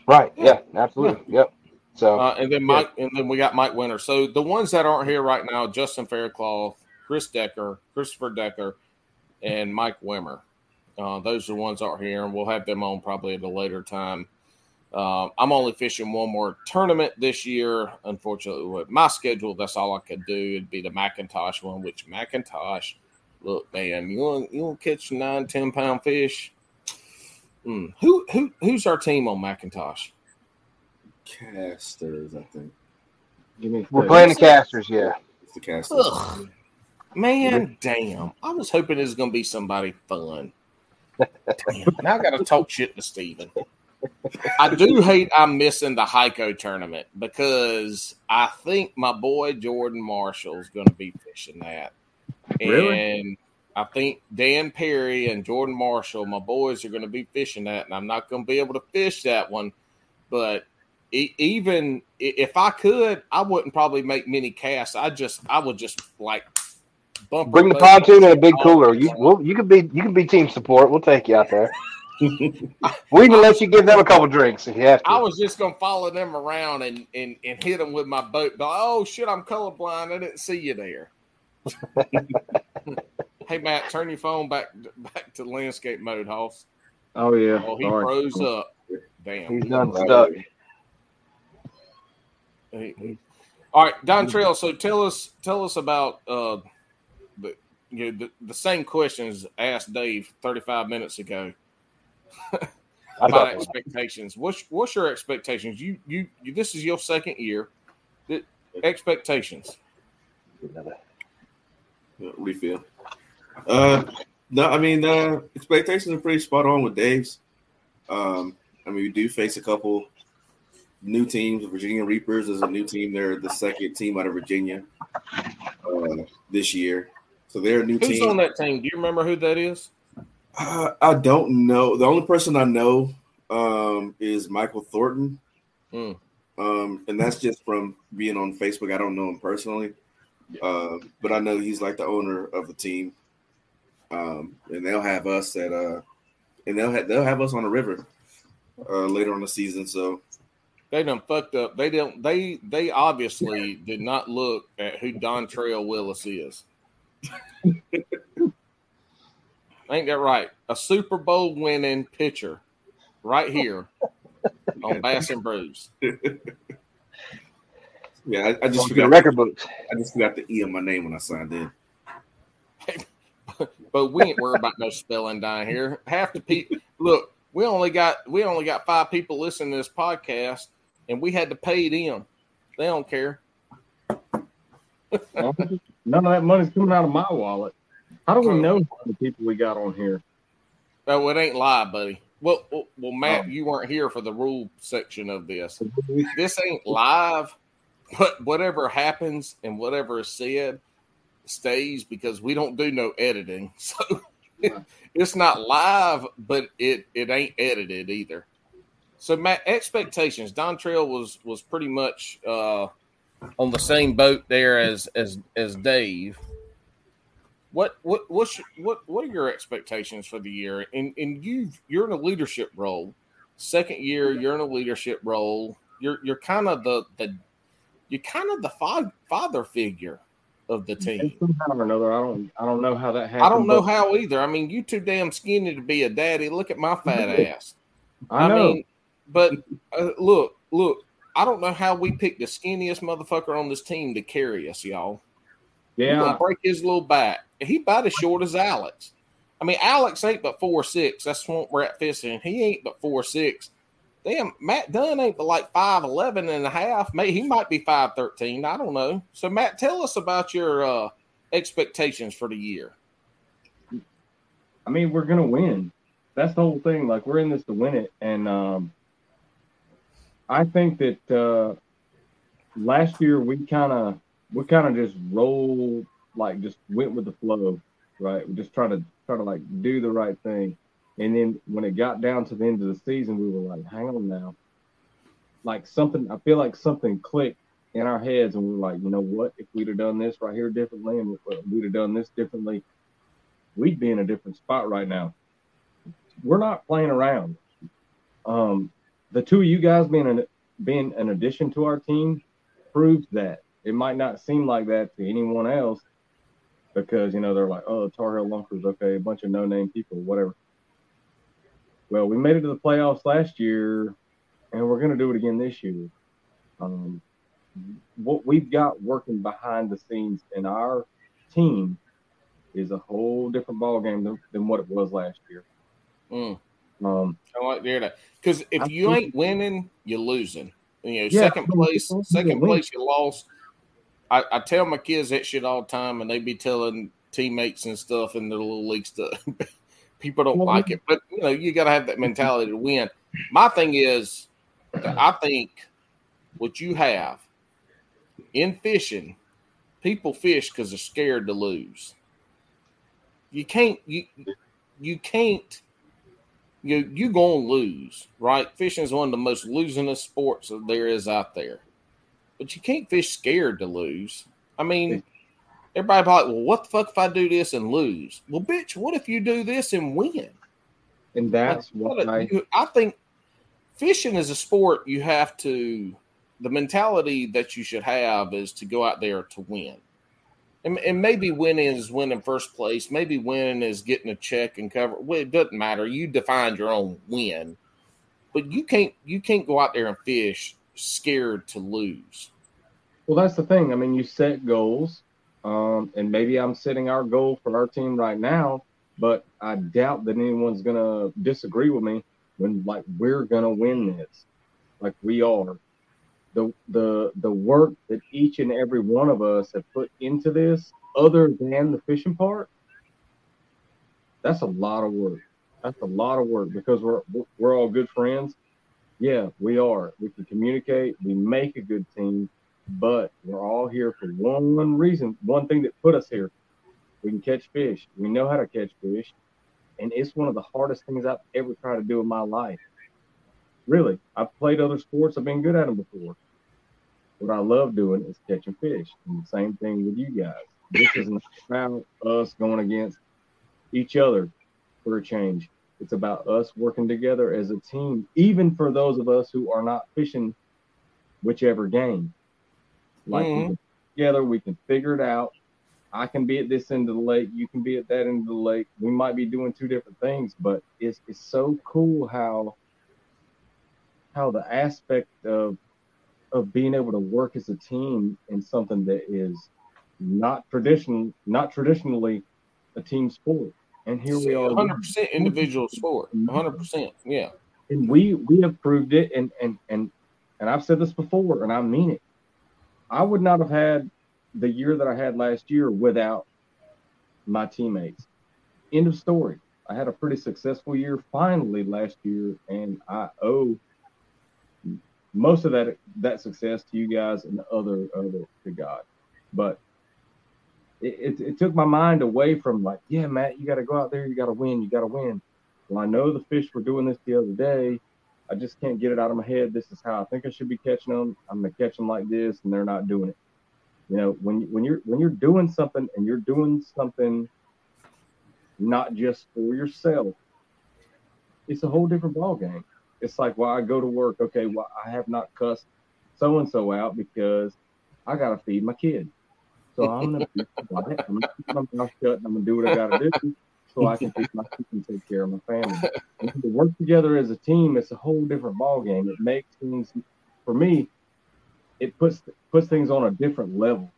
Right? Yeah. Yeah, absolutely. Yep. So Uh, and then Mike, and then we got Mike Wimmer. So the ones that aren't here right now: Justin Faircloth, Chris Decker, Christopher Decker, and Mike Wimmer. Uh, those are the ones that aren't here, and we'll have them on probably at a later time. Uh, I'm only fishing one more tournament this year. Unfortunately, with my schedule, that's all I could do. It'd be the Mackintosh one, which Mackintosh, look, man, you want you want to catch nine, ten pound fish? Hmm. Who who who's our team on Mackintosh? Casters, I think. Give me we're second. playing the Casters. Yeah. It's the Casters. Ugh. Man, damn. I was hoping it was going to be somebody fun. Damn. Now I got to talk shit to Steven. I do hate I'm missing the Hyco tournament because I think my boy Jordan Marshall is going to be fishing that. Really? And I think Dan Perry and Jordan Marshall, my boys, are going to be fishing that. And I'm not going to be able to fish that one. But even if I could, I wouldn't probably make many casts. I just, I would just like bump. Bring the pontoon and a big cooler. You well, you could be you can be team support. We'll take you out there. [laughs] we can let you give them a couple drinks if you have to. I was just gonna follow them around and and, and hit them with my boat. But oh shit, I'm colorblind. I didn't see you there. [laughs] hey Matt, turn your phone back back to landscape mode, Hoss. Oh yeah. Oh, he Sorry. froze up. Damn. He's done stuck. He- he- All right, Dontrell. So tell us tell us about uh the you know, the, the same questions asked Dave 35 minutes ago. I [laughs] I about expectations. What's what's your expectations? You, you you this is your second year. The expectations. Yeah, What feel? Uh, no, I mean, uh, expectations are pretty spot on with Dave's. Um, I mean, we do face a couple new teams. Virginia Reapers is a new team. They're the second team out of Virginia uh, this year. So they're a new Who's team. on that team? Do you remember who that is? Uh, I don't know. The only person I know um, is Michael Thornton. Hmm. Um, and that's just from being on Facebook. I don't know him personally. Uh, but I know he's like the owner of the team. Um, and they'll have us at uh and they'll have they'll have us on the river uh later on the season. So They done fucked up. They don't. They they obviously did not look at who Dontrell Willis is. [laughs] Ain't that right? A Super Bowl winning pitcher, right here on Bass and Brews. [laughs] yeah, I, I just Going the forgot record books. I just forgot the E on my name when I signed in. But we ain't worried about no spelling down here. Half the people look. We only got we only got five people listening to this podcast, and we had to pay them. They don't care. None of that money's coming out of my wallet. How do we know how many people we got on here? Oh, it ain't live, buddy. Well, well, well, Matt, Oh. you weren't here for the rule section of this. [laughs] This ain't live, but whatever happens and whatever is said stays because we don't do no editing. [laughs] So it's not live, but it it ain't edited either. So Matt, expectations. Dontrell was was pretty much uh, on the same boat there as as as Dave. What what what's your- what what are your expectations for the year? And and you you're in a leadership role. Second year, you're in a leadership role. You're you're kind of the the you're kind of the fa- father figure of the team. Somehow or another, I don't, I don't know how that happened. I don't know how either. I mean, you too damn skinny to be a daddy. Look at my [laughs] fat ass. I know. mean, but uh, look, look. I don't know how we picked the skinniest motherfucker on this team to carry us, y'all. Yeah, break his little back. He about as short as Alex. I mean, Alex ain't but four six. That's Swamp Rat Fishing. He ain't but four six. Damn, Matt Dunn ain't but like 5'11 and a half. He might be 5'13. I don't know. So, Matt, tell us about your uh, expectations for the year. I mean, we're gonna win. That's the whole thing. Like we're in this to win it, and um, I think that uh, last year we kind of we kind of just rolled, like just went with the flow, right? We just try to try to like do the right thing, and then when it got down to the end of the season, we were like, hang on now, like something. I feel like something clicked in our heads, and we were like, you know what? If we'd have done this right here differently, and we'd have done this differently, we'd be in a different spot right now. We're not playing around. Um, the two of you guys being an being an addition to our team proves that. It might not seem like that to anyone else because you know they're like, oh, Tar Heel Lunkers, okay, a bunch of no name people, whatever. Well, we made it to the playoffs last year, and we're gonna do it again this year. Um, what we've got working behind the scenes in our team is a whole different ball game than, than what it was last year. Mm. Um, I like to hear that. Because if I you ain't winning, you're losing. You know, Yeah, second place, second place, you lost. I, I tell my kids that shit all the time, and they be telling teammates and stuff in the little league stuff. [laughs] People don't like it, but you know, you got to have that mm-hmm. mentality to win. My thing is, I think what you have in fishing, people fish because they're scared to lose. You can't you you can't you you gonna lose, right? Fishing is one of the most losingest sports that there is out there. But you can't fish scared to lose. I mean, everybody like, well, what the fuck if I do this and lose? Well, bitch, what if you do this and win? and that's What what a- I you- I think fishing is a sport you have to the mentality that you should have is to go out there to win. And, and maybe winning is winning first place. Maybe winning is getting a check and cover. Well, it doesn't matter. You define your own win, but you can't you can't go out there and fish scared to lose. Well, that's the thing. I mean, you set goals, um, and maybe I'm setting our goal for our team right now, but I doubt that anyone's gonna disagree with me. when like we're gonna win this, like we are. The the the work that each and every one of us have put into this, other than the fishing part, that's a lot of work. That's a lot of work because we're we're all good friends. Yeah, we are. We can communicate. We make a good team, but we're all here for one reason, one thing that put us here. We can catch fish. We know how to catch fish, and it's one of the hardest things I've ever tried to do in my life. Really, I've played other sports. I've been good at them before. What I love doing is catching fish. And the same thing with you guys. This isn't about us going against each other for a change. It's about us working together as a team, even for those of us who are not fishing whichever game. Like Mhm. we together, we can figure it out. I can be at this end of the lake, you can be at that end of the lake. We might be doing two different things, but it's it's so cool how how the aspect of of being able to work as a team in something that is not traditional, not traditionally a team sport. And here we are, 100% individual sport. 100%. Yeah. and we we have proved it. And and and and I've said this before, and I mean it. I would not have had the year that I had last year without my teammates. End of story. I had a pretty successful year finally last year, and I owe most of that that success to you guys and the other other to God. But it, it, it took my mind away from like, yeah, Matt, you got to go out there, you got to win, you got to win. Well, I know the fish were doing this the other day. I just can't get it out of my head. This is how I think I should be catching them. I'm gonna catch them like this, and they're not doing it. You know, when when you're when you're doing something and you're doing something not just for yourself, it's a whole different ball game. It's like, well, I go to work. Okay, well, I have not cussed so and so out because I gotta feed my kid. So I'm gonna. [laughs] I'm gonna keep my mouth shut and I'm gonna do what I gotta do so I can feed my and take care of my family. To work together as a team, it's a whole different ball game. It makes things for me. It puts puts things on a different level.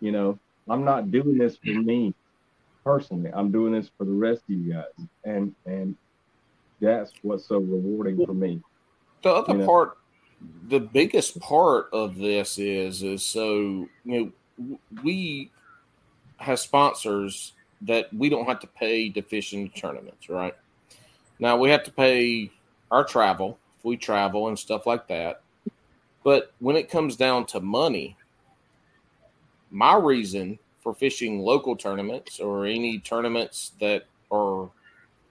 You know, I'm not doing this for me personally. I'm doing this for the rest of you guys, and and that's what's so rewarding for me. The other You know. part, the biggest part of this is is so you know we have sponsors that we don't have to pay to fish in the tournaments, right? Now we have to pay our travel if we travel and stuff like that. But when it comes down to money, my reason for fishing local tournaments or any tournaments that are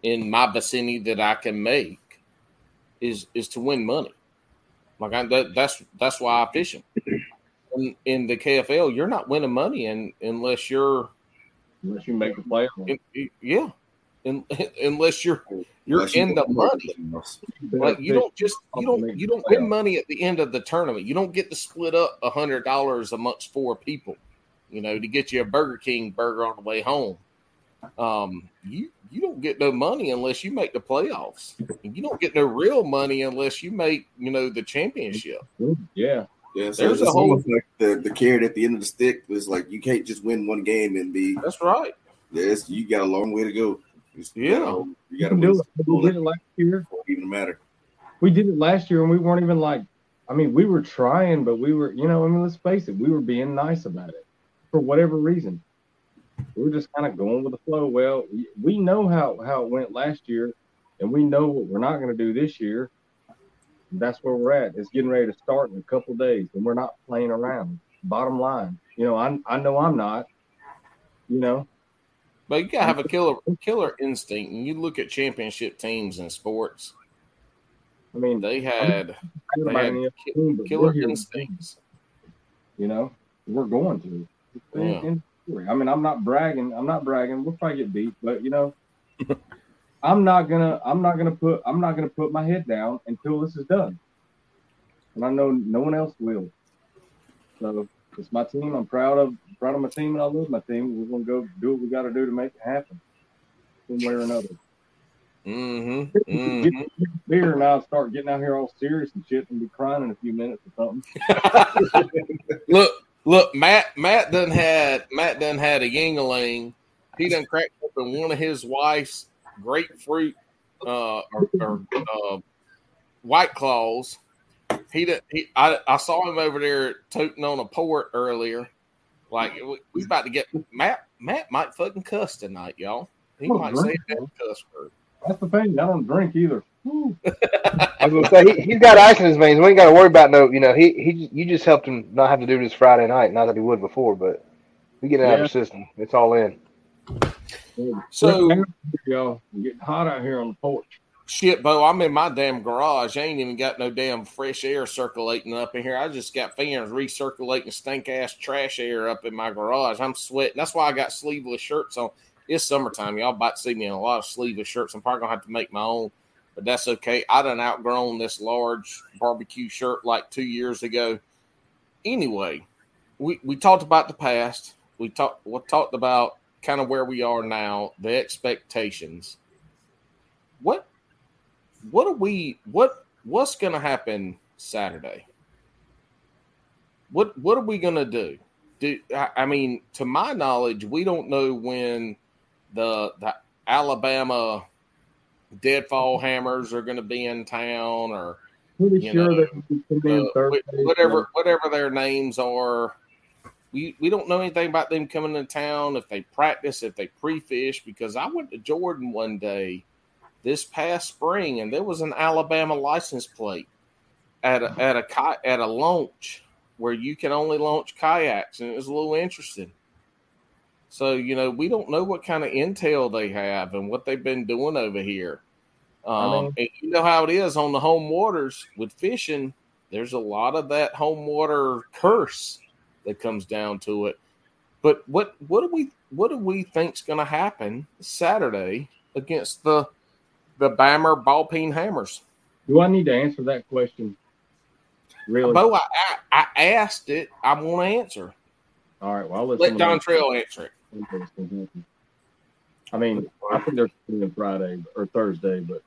in my vicinity that I can make is is to win money. Like I, that, that's that's why I fish them. In, in the KFL, you're not winning money unless you're Unless you make a play, yeah, in, [laughs] unless you're you're Unless you in the money. Like you don't just you don't you don't win money at the end of the tournament. You don't get to split up a hundred dollars amongst four people, you know, to get you a Burger King burger on the way home. Um, you you don't get no money unless you make the playoffs. You don't get no real money unless you make you know the championship. Yeah, Yeah, so There's it's a whole- almost like the, the carrot at the end of the stick is like you can't just win one game and be That's right. yes, you got a long way to go. It's- Yeah. you you got to can win. do it. We did it last year. It won't even matter. We did it last year, and we weren't even like. I mean, we were trying, but we were, you know, I mean, let's face it, we were being nice about it for whatever reason. We were just kind of going with the flow. Well, we- we know how how it went last year, and we know what we're not going to do this year. That's where we're at. It's getting ready to start in a couple days, and we're not playing around. Bottom line, you know, I I know I'm not. You know, But you gotta have a killer killer instinct. And you look at championship teams in sports, I mean, they had they don't know about had team, killer instincts. you know, we're going to. Yeah. I mean, I'm not bragging. I'm not bragging. We'll probably get beat, but you know, I'm not gonna. I'm not gonna put. I'm not gonna put my head down until this is done. And I know no one else will. So it's my team. I'm proud of proud of my team, and I love my team. We're gonna go do what we got to do to make it happen, one way or another. Mm-hmm. Get mm-hmm. beer, and I'll start getting out here all serious and shit, and be crying in a few minutes or something. [laughs] Look, look, Matt. Matt done had Matt done had a Yuengling. He done cracked open one of his wife's grapefruit uh, or, or uh, White Claws. He did. He, I, I saw him over there toting on a port earlier. Like we, we about to get Matt. Matt might fucking cuss tonight, y'all. He might say that cuss word. That's the thing. I don't drink either. I was gonna say he, he's got ice in his veins. We ain't got to worry about no. You know, he he you just helped him not have to do this Friday night. Not that he would before, but we get it out of Yeah. the system. It's all in. So y'all getting hot out here on the porch. shit, Bo. I'm in my damn garage. I ain't even got no damn fresh air circulating up in here. I just got fans recirculating stink ass trash air up in my garage. I'm sweating. That's why I got sleeveless shirts on. It's summertime. Y'all about to see me in a lot of sleeveless shirts. I'm probably gonna have to make my own, but that's okay. I done outgrown this large barbecue shirt like two years ago. Anyway, we, we talked about the past. We talked we talked about kind of where we are now, the expectations. What what are we what what's gonna happen Saturday? What what are we gonna do? Do I, I mean, to my knowledge, we don't know when the the Alabama deadfall hammers are gonna be in town or Pretty You sure know, uh, whatever whatever their names are. We we don't know anything about them coming to town if they practice if they pre-fish because I went to Jordan one day this past spring and there was an Alabama license plate at a, at a at a launch where you can only launch kayaks and it was a little interesting. So you know we don't know what kind of intel they have and what they've been doing over here. Um, I mean- and you know how it is on the home waters with fishing. There's a lot of that home water curse that comes down to it. But what what do we what do we think's going to happen Saturday against the the Bammer ball peen hammers? Do I need to answer that question? Really? Bo, I, I, I asked it. I want to answer. All right. Well, I'll let, Let someone Dontrell answer it. I mean, I think they're playing Friday or Thursday, but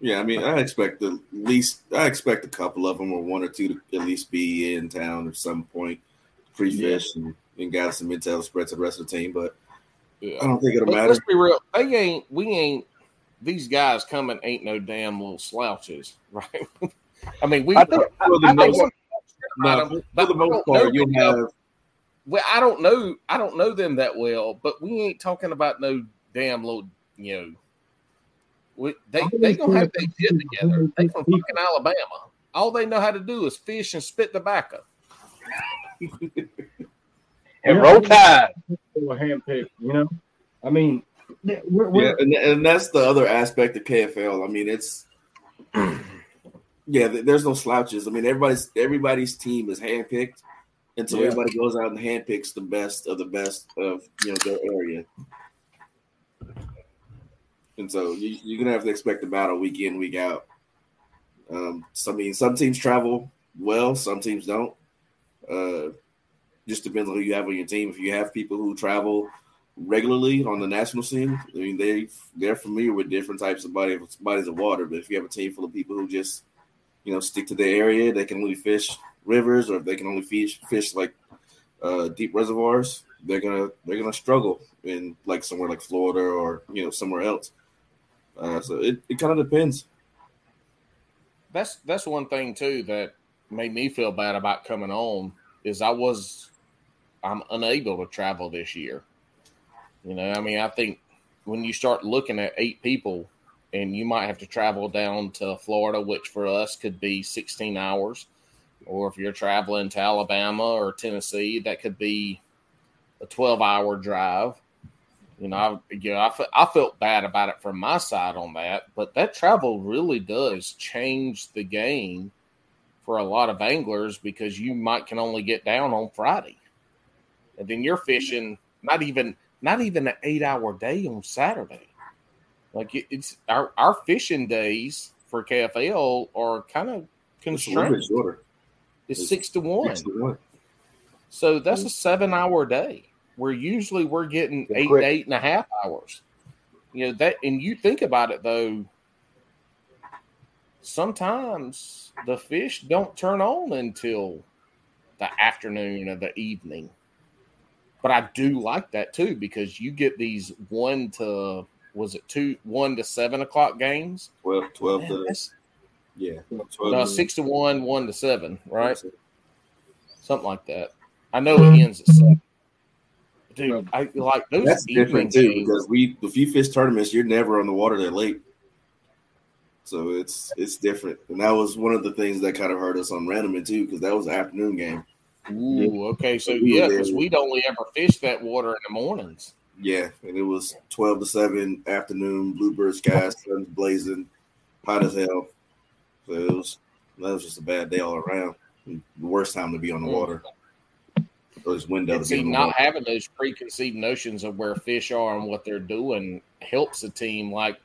Yeah, I mean, I expect the least. I expect a couple of them or one or two to at least be in town at some point, pre-fish and, and got some intel spread to the rest of the team. But Yeah. I don't think it'll Let, matter. let's be real. They ain't. We ain't. These guys coming ain't no damn little slouches, [laughs] right? I mean, we. I think- For the I most, no, about for the most part, you'll have Well, I don't know. I don't know them that well, but we ain't talking about no damn little, you know. We, they they gonna have their shit together. They from fucking Alabama. All they know how to do is fish and spit tobacco. And Yeah. roll tide. they were handpicked. You know, I mean, yeah, we're, we're, Yeah, and, and that's the other aspect of KFL. I mean, it's [clears throat] yeah, there's no slouches. I mean, everybody's everybody's team is handpicked, and so Yeah. everybody goes out and handpicks the best of the best of you know their area. And so you, you're gonna have to expect a battle week in, week out. Um, so I mean, some teams travel well, some teams don't. Uh, just depends on who you have on your team. If you have people who travel regularly on the national scene. I mean, they they're familiar with different types of body, bodies of water. But if you have a team full of people who just you know stick to their area, they can only fish rivers, or if they can only fish fish like uh, deep reservoirs, they're gonna they're gonna struggle in like somewhere like Florida or you know somewhere else. Uh, so it, it kind of depends. That's that's one thing too that made me feel bad about coming on is I was I'm unable to travel this year. You know, I mean, I think when you start looking at eight people and you might have to travel down to Florida, which for us could be 16 hours, or if you're traveling to Alabama or Tennessee, that could be a 12 hour drive. You know, I, you know, I, fe- I felt bad about it from my side on that, but that travel really does change the game for a lot of anglers because you might can only get down on Friday, and then you're fishing not even not even an eight hour day on Saturday. Like it, it's our our fishing days for KFL are kind of It's a little bit constrained. shorter. It's six to one. Six to one. So that's a seven hour day where usually we're getting eight quick. to eight and a half hours. You know, that and you think about it though, sometimes the fish don't turn on until the afternoon or the evening. But I do like that too because you get these one to was it two one to seven o'clock games? 12, 12 Man, to that's- yeah, 12 no, six to one, one to seven, right? Something like that. I know it ends at seven. Dude, I like those That's different too games. because we if you fish tournaments, you're never on the water that late. So it's it's different, and that was one of the things that kind of hurt us on Randleman too, because that was an afternoon game. Ooh, okay, so We yeah, because we'd only ever fish that water in the mornings. Yeah, and it was twelve to seven afternoon, bluebird skies, [laughs] sun's blazing, hot as hell. So it was that was just a bad day all around. The worst time to be on the Mm. water. Or this window to see, not water. having those preconceived notions of where fish are and what they're doing helps a team like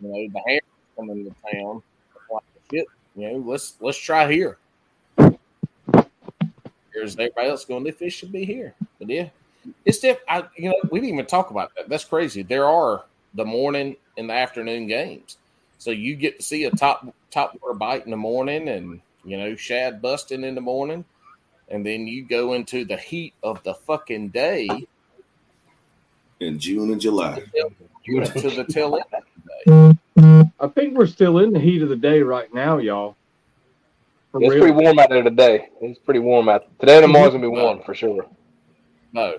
you know the coming to town. Like shit, you know, let's let's try here. Here's everybody else going. The fish should be here, but yeah, it's diff. I you know we didn't even talk about that. That's crazy. There are the morning and the afternoon games, so you get to see a top top water bite in the morning, and you know shad busting in the morning and then you go into the heat of the fucking day in June and July. to the tail end of the day. I think we're still in the heat of the day right now, y'all. For It's real. pretty warm out there today. It's pretty warm out today. and Tomorrow's gonna be warm for sure. No,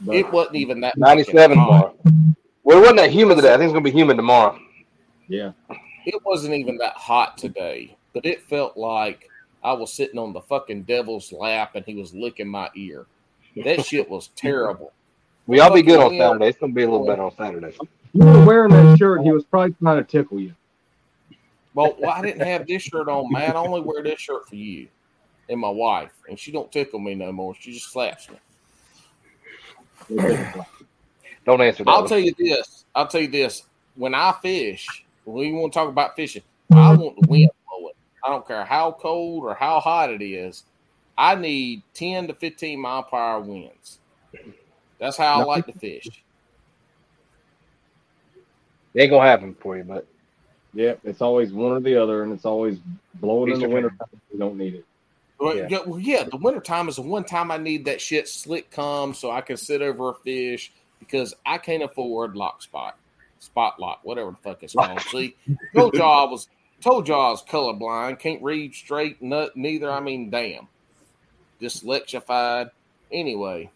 But it wasn't even that. Ninety-seven fucking tomorrow. Well, it wasn't that humid today. I think it's gonna be humid tomorrow. yeah, It wasn't even that hot today, but it felt like I was sitting on the fucking devil's lap and he was licking my ear. That shit was terrible. [laughs] We all be good on Saturday. It's gonna be a little better on Saturday. You were wearing that shirt. He was probably trying to tickle you. Well, well, I didn't have this shirt on, man. I only wear this shirt for you and my wife, and she don't tickle me no more. She just slaps me. Don't answer that. I'll tell you this. I'll tell you this. When I fish, when we want to talk about fishing, I want the wind blowing. I don't care how cold or how hot it is. I need 10 to 15 mile per hour winds. That's how I like to fish. It ain't gonna happen for you, but Yeah, it's always one or the other, and it's always blowing in the winter. time. We don't need it. Well, Yeah. yeah. well, yeah, the winter time is the one time I need that shit slick come so I can sit over a fish because I can't afford lock spot, spot lock, whatever the fuck it's called. [laughs] See, told y'all I was told y'all I was colorblind, can't read straight, nut, neither. I mean, damn, dyslexified. Anyway,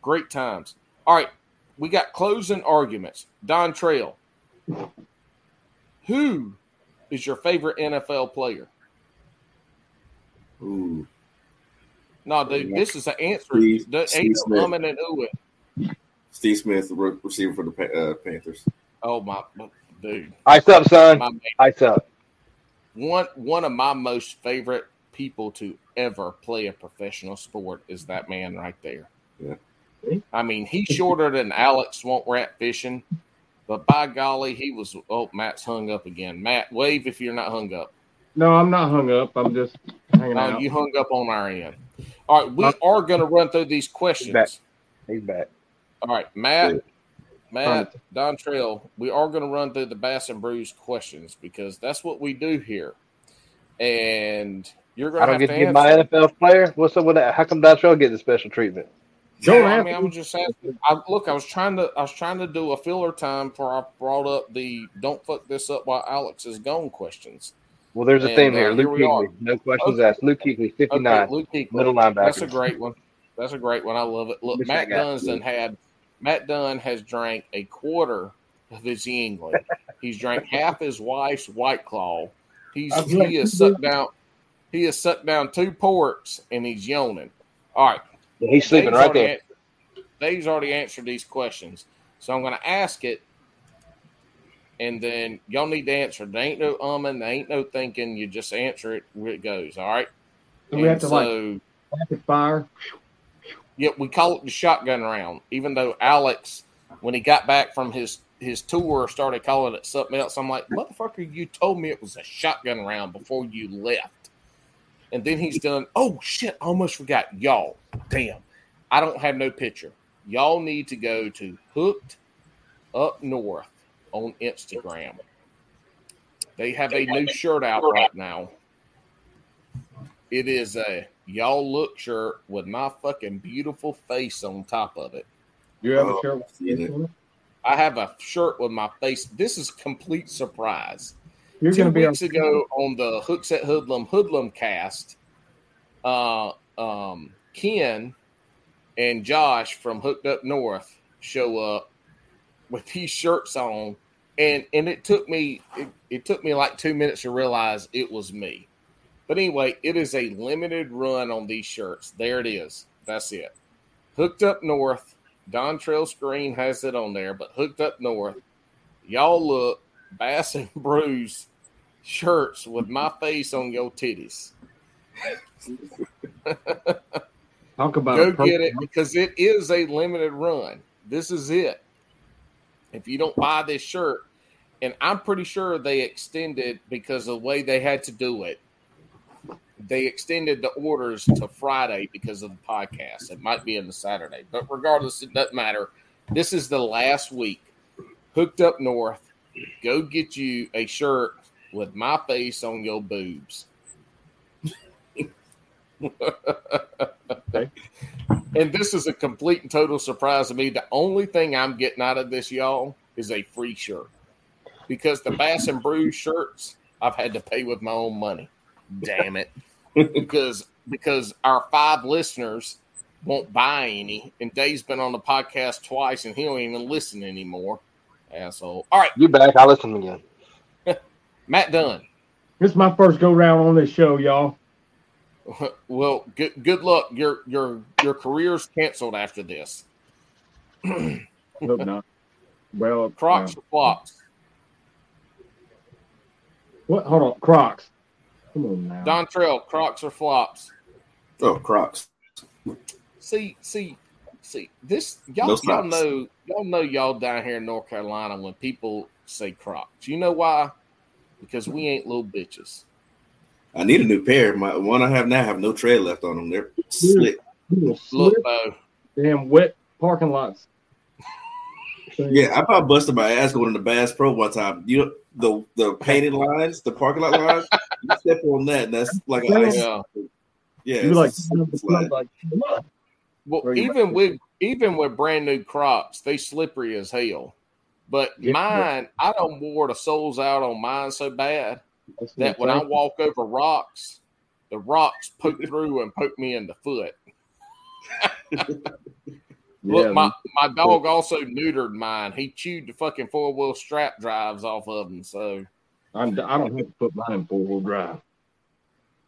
great times. All right, we got closing arguments. Dontrell, who is your favorite NFL player? Ooh, No, dude, this is an answer. Steve- There Steve Smith. and oohing. Steve Smith, the re- receiver for the uh, Panthers. Oh my, dude, ice up, son. my man. Ice up. one one of my most favorite people to ever play a professional sport is that man right there. Yeah. I mean, he's shorter than Alex Swamp Rat fishing, but by golly, he was. Oh, Matt's hung up again. Matt, wave if you're not hung up. No, I'm not hung up. I'm just hanging No, out. you hung up on our end. All right, we are going to run through these questions. Back. He's back. All right, Matt, Yeah. Matt, Dontrell, we are going to run through the Bass and Brews questions because that's what we do here. And you're going I to don't have get to to get answer. my NFL player. What's up with that? How come Dontrell get the special treatment? Don't Yeah, I mean, I to. was just asking. I, look, I was trying to, I was trying to do a filler time before I brought up the "Don't fuck this up while Alex is gone" questions. Well, there's a theme uh, here. here Luke we are. No questions Okay. asked. Luke Kuechly, 59. Okay, Luke Kuechly. middle linebacker. That's a great one. That's a great one. I love it. Look, Miss Matt that guy. Had Matt Dunn has drank a quarter of his Yuengling. He's drank half his wife's White Claw. He's he has sucked down he has sucked down two ports and he's yawning. All right. He's sleeping Dave's right there. an- Dave's already answered these questions. So I'm gonna ask it and then y'all need to answer. There ain't no umming, there ain't no thinking. You just answer it where it goes. All right. So we have And to, like- Rapid fire. yeah, we call it the shotgun round. Even though Alex, when he got back from his his tour, started calling it something else. I'm like, motherfucker, you told me it was a shotgun round before you left. And then he's done. Oh shit! I almost forgot. Y'all, damn, I don't have no picture. Y'all need to go to Hooked Up North on Instagram. They have a new shirt out right now. It is a y'all look shirt with my fucking beautiful face on top of it. You have Oh, a shirt. seen it. I have a shirt with my face. This is complete surprise. You're Two going to be weeks ago on the Hooks at Hoodlum Hoodlum cast, uh, um, Ken and Josh from Hooked Up North show up with these shirts on, and and it took me it, it took me like two minutes to realize it was me. But anyway, it is a limited run on these shirts. There it is. That's it. Hooked Up North. Dontrell Screen has it on there, but Hooked Up North. Y'all look Bass and Brews shirts with my face on your titties. talk about Go get it because it is a limited run. This is it. If you don't buy this shirt, and I'm pretty sure they extended because of the way they had to do it. They extended the orders to Friday because of the podcast. It might be in the Saturday, but regardless, it doesn't matter. This is the last week. Hooked up north. Go get you a shirt with my face on your boobs. And this is a complete and total surprise to me. The only thing I'm getting out of this, y'all, is a free shirt. Because the Bass and Brew shirts, I've had to pay with my own money. Damn it. because because our five listeners won't buy any. And Dave's been on the podcast twice and he don't even listen anymore. Asshole. All right, You back? I listen again. Matt Dunn. This is my first go round on this show, y'all. [laughs] Well, good good luck. Your your your career's canceled after this. Hope not. Well, [laughs] Crocs uh, or flops? what? Hold on, Crocs. Come on now. Dontrell, Crocs or flops? Oh, Crocs. See, see, see. This y'all, No y'all know, y'all know, y'all down here in North Carolina when people say Crocs. You know why? Because we ain't little bitches. I need a new pair. My one I have now have no tread left on them. They're slick. You Look, slip damn wet parking lots. Yeah, I about busted my ass going to the Bass Pro one time. You know the the painted lines, the parking lot lines. You step on that, and that's like an ice. yeah. Yeah, You like, it's like? Well, even with even with brand new Crocs, they slippery as hell. But Yeah. mine, I don't wore the soles out on mine so bad That's that when I walk over rocks, the rocks poke through and poke me in the foot. [laughs] Look, Yeah, my, my dog also neutered mine. He chewed the fucking four wheel strap drives off of them. So I'm, I don't have to put mine in four wheel drive.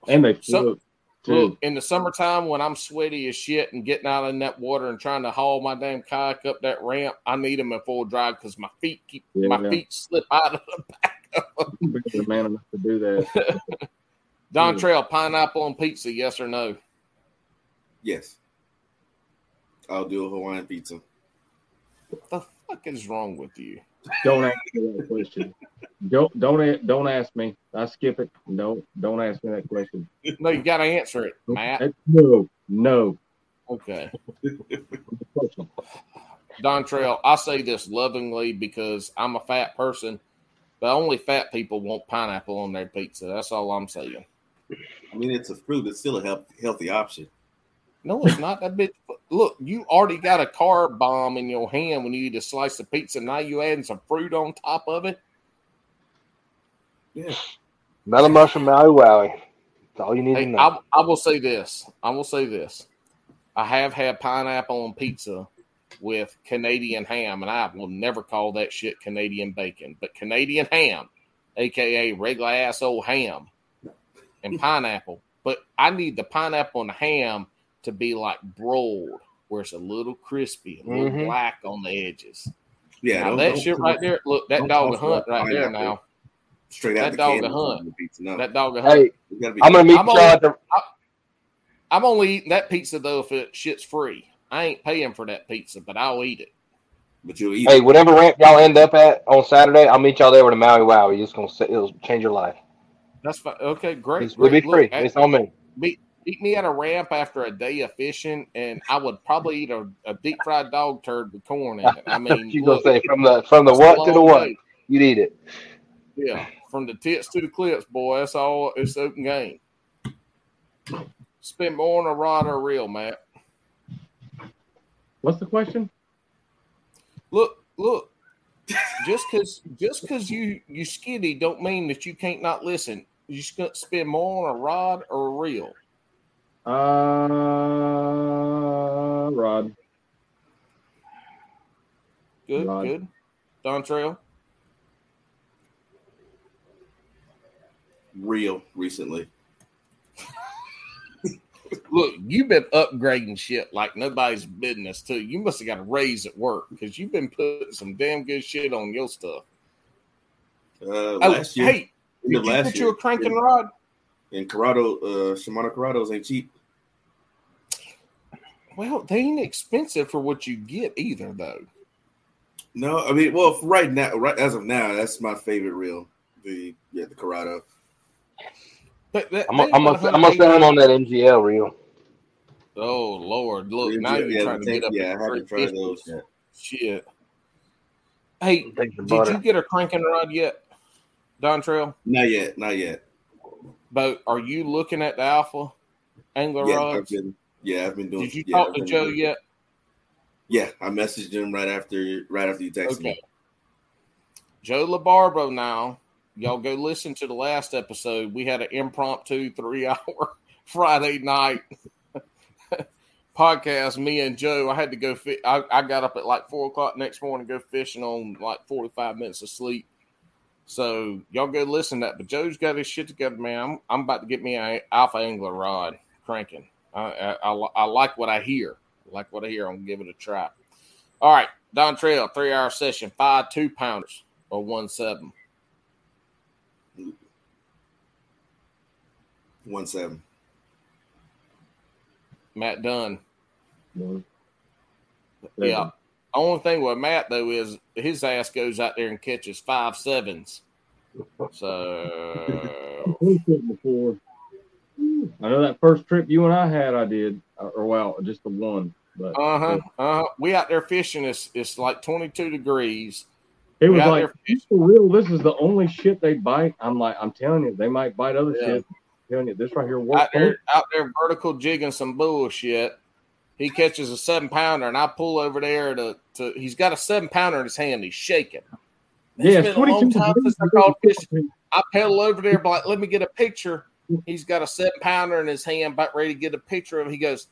And they flip. Look, in the summertime when I'm sweaty as shit and getting out in that water and trying to haul my damn kayak up that ramp, I need them in full drive because my feet keep Yeah, my yeah. feet slip out of the back. of them. Bigger man enough to do that. [laughs] Don Yeah. Trail pineapple on pizza, yes or no? Yes, I'll do a Hawaiian pizza. What the fuck is wrong with you? Don't ask me that question. Don't don't don't ask me. I skip it. No, don't ask me that question. No, you got to answer it, Matt. No, no. Okay. [laughs] Question. Dontrell, I say this lovingly because I'm a fat person, but only fat people want pineapple on their pizza. That's all I'm saying. I mean, it's a fruit. It's still a health, healthy option. No, it's not that bitch. Look, you already got a carb bomb in your hand when you eat a slice of pizza. Now you adding some fruit on top of it. Yeah, Mellow mushroom Maui Wowie. That's all you need to know. I, I will say this. I will say this. I have had pineapple on pizza with Canadian ham, and I will never call that shit Canadian bacon, but Canadian ham, aka regular ass old ham, and pineapple. But I need the pineapple and the ham to be like broiled, where it's a little crispy, a little Mhm. black on the edges. yeah. now that shit right there, look, that dog a toss hunt right there pineapple. now. straight out that the dog can hunt. the That dog a hunt. hey, it's gotta be. I'm gonna meet I'm y'all only- at the. I'm only eating that pizza though if it shit's free. I ain't paying for that pizza, but I'll eat it. but you'll eat. Hey, it. whatever ramp y'all end up at on Saturday, I'll meet y'all there with a Maui Wowie. It's gonna say, it'll change your life. That's fine. Okay, great. It's, it'll be great. Look, free. at- It's on me. meet, meet me at a ramp after a day of fishing, and I would probably eat a, a deep fried dog turd with corn in it. I [laughs] mean, you gonna say from the from the what to the long what? day. You need it. Yeah, from the tits to the clips, boy. That's all. It's open game. Spend more on a rod or a reel, Matt. What's the question? Look, look. just because just because you you skinny don't mean that you can't not listen. You spend more on a rod or a reel. Uh, Rod. Good, Rod. good. Dontrell. Real recently. [laughs] Look, you've been upgrading shit like nobody's business too. You must have got a raise at work because you've been putting some damn good shit on your stuff. Uh, Oh, last year, hey, did you last get year, you a cranking in, rod? In Curado, uh, Shimano Curados ain't cheap. Well, they ain't expensive for what you get either, though. No, I mean, well, right now, right as of now, that's my favorite reel. The yeah, the Curado. But that, I'm they gonna I'm gonna I'm sell him on that MGL reel. Oh Lord, look Yeah, now you're yeah, trying to thank- get up. yeah, I haven't tried those yet. Shit. Hey, did butter. you get a cranking rod yet, Dontrell? Not yet, not yet. But are you looking at the Alpha angler Yeah, I've been yeah, I've been doing. Did you yeah, talk to Joe doing- yet? Yeah, I messaged him right after right after you texted Okay. me. Joe LaBarbo now. Y'all go listen to the last episode. We had an impromptu three [laughs] hour Friday night [laughs] podcast. Me and Joe. I had to go fit. I, I got up at like four o'clock next morning, go fishing on like 45 minutes of sleep. So y'all go listen to that. But Joe's got his shit together, man. I'm, I'm about to get me an alpha angler rod cranking. I, I, I, I like what I hear. I like what I hear. I'm gonna give it a try. All right, Dontrell, three hour session, five two pounders or one seven. One seven. Matt Dunn. No. Yeah. Only thing with Matt though is his ass goes out there and catches five sevens. So [laughs] before. I know that first trip you and I had, I did, or well, just the one. But uh huh, uh huh. We out there fishing. It's it's like twenty two degrees. it was like, for real, this is the only shit they bite. I'm like, I'm telling you, they might bite other Yeah. shit. I'm telling you, this right here works. out there out there vertical jigging some bullshit. He catches a seven pounder, and I pull over there to, to he's got a seven pounder in his hand. He's shaking. Yeah, It's been a long time since I caught fish. I pedal over there, but like, let me get a picture. He's got a seven pounder in his hand, about ready to get a picture of him. He goes,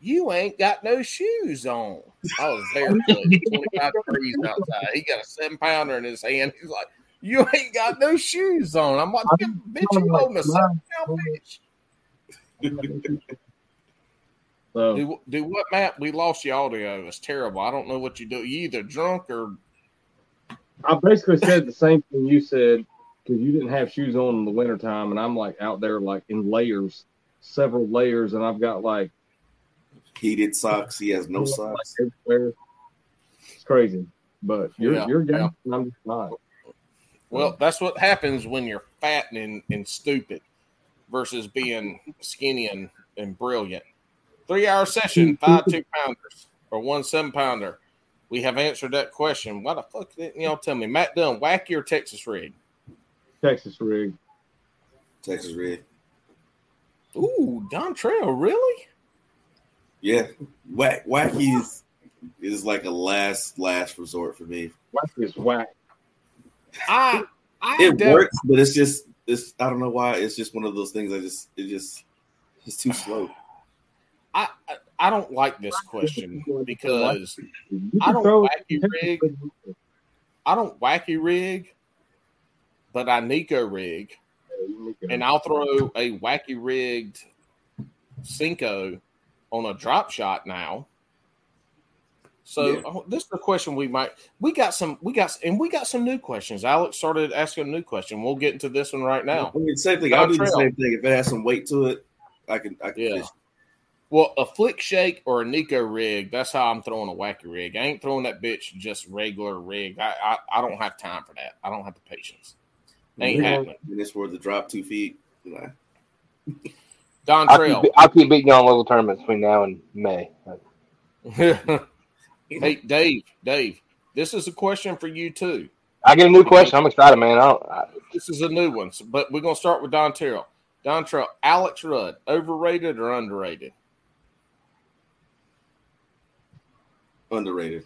You ain't got no shoes on. I was barefoot, 25 degrees outside. He got a seven pounder in his hand. He's like, You ain't got no shoes on. I'm like, Bitch, you holding a seven pound fish. So Do, do what, Matt? We lost your audio. It's terrible. I don't know what you do. You either drunk or I basically said the same thing you said because you didn't have shoes on in the wintertime, and I'm like out there like in layers, several layers, and I've got like Heated socks. He has no socks. everywhere. It's crazy, but you're Yeah, you're yeah. down, and I'm just not. Well, that's what happens when you're fat and, and stupid versus being skinny and, and brilliant. Three hour session, [laughs] five two pounders or one seven pounder. We have answered that question. Why the fuck didn't y'all tell me? Matt Dunn, wacky or Texas rig? Texas rig. Texas red. Ooh, Dontrell, really? Yeah, whack wacky is is like a last last resort for me. Whack is whack. I I It def- works, but it's just it's I don't know why. It's just one of those things. I just it just it's too slow. I, I I don't like this question because I don't throw- wacky rig. I don't wacky rig, but I Neko rig. and I'll throw a wacky rigged Senko on a drop shot now. So Yeah. oh, this is the question we might we got some we got and we got some new questions. Alex started asking a new question. We'll get into this one right now. I mean, same thing. I'll do the same thing if it has some weight to it. I can I can Yeah. fish. Well, a flick shake or a Neko rig, that's how I'm throwing a wacky rig. I ain't throwing that bitch just regular rig. I I, I don't have time for that. I don't have the patience. Ain't Yeah. happening. And it's worth the drop two feet. Nah. [laughs] Don I'll Trail. keep, I'll keep beating you on local tournaments between now and May. [laughs] hey, Dave, Dave, this is a question for you too. I get a new question. I'm excited, man. I I, This is a new one, so- but we're gonna start with Dontrell. Don Terrell, Alex Rudd, overrated or underrated? Underrated.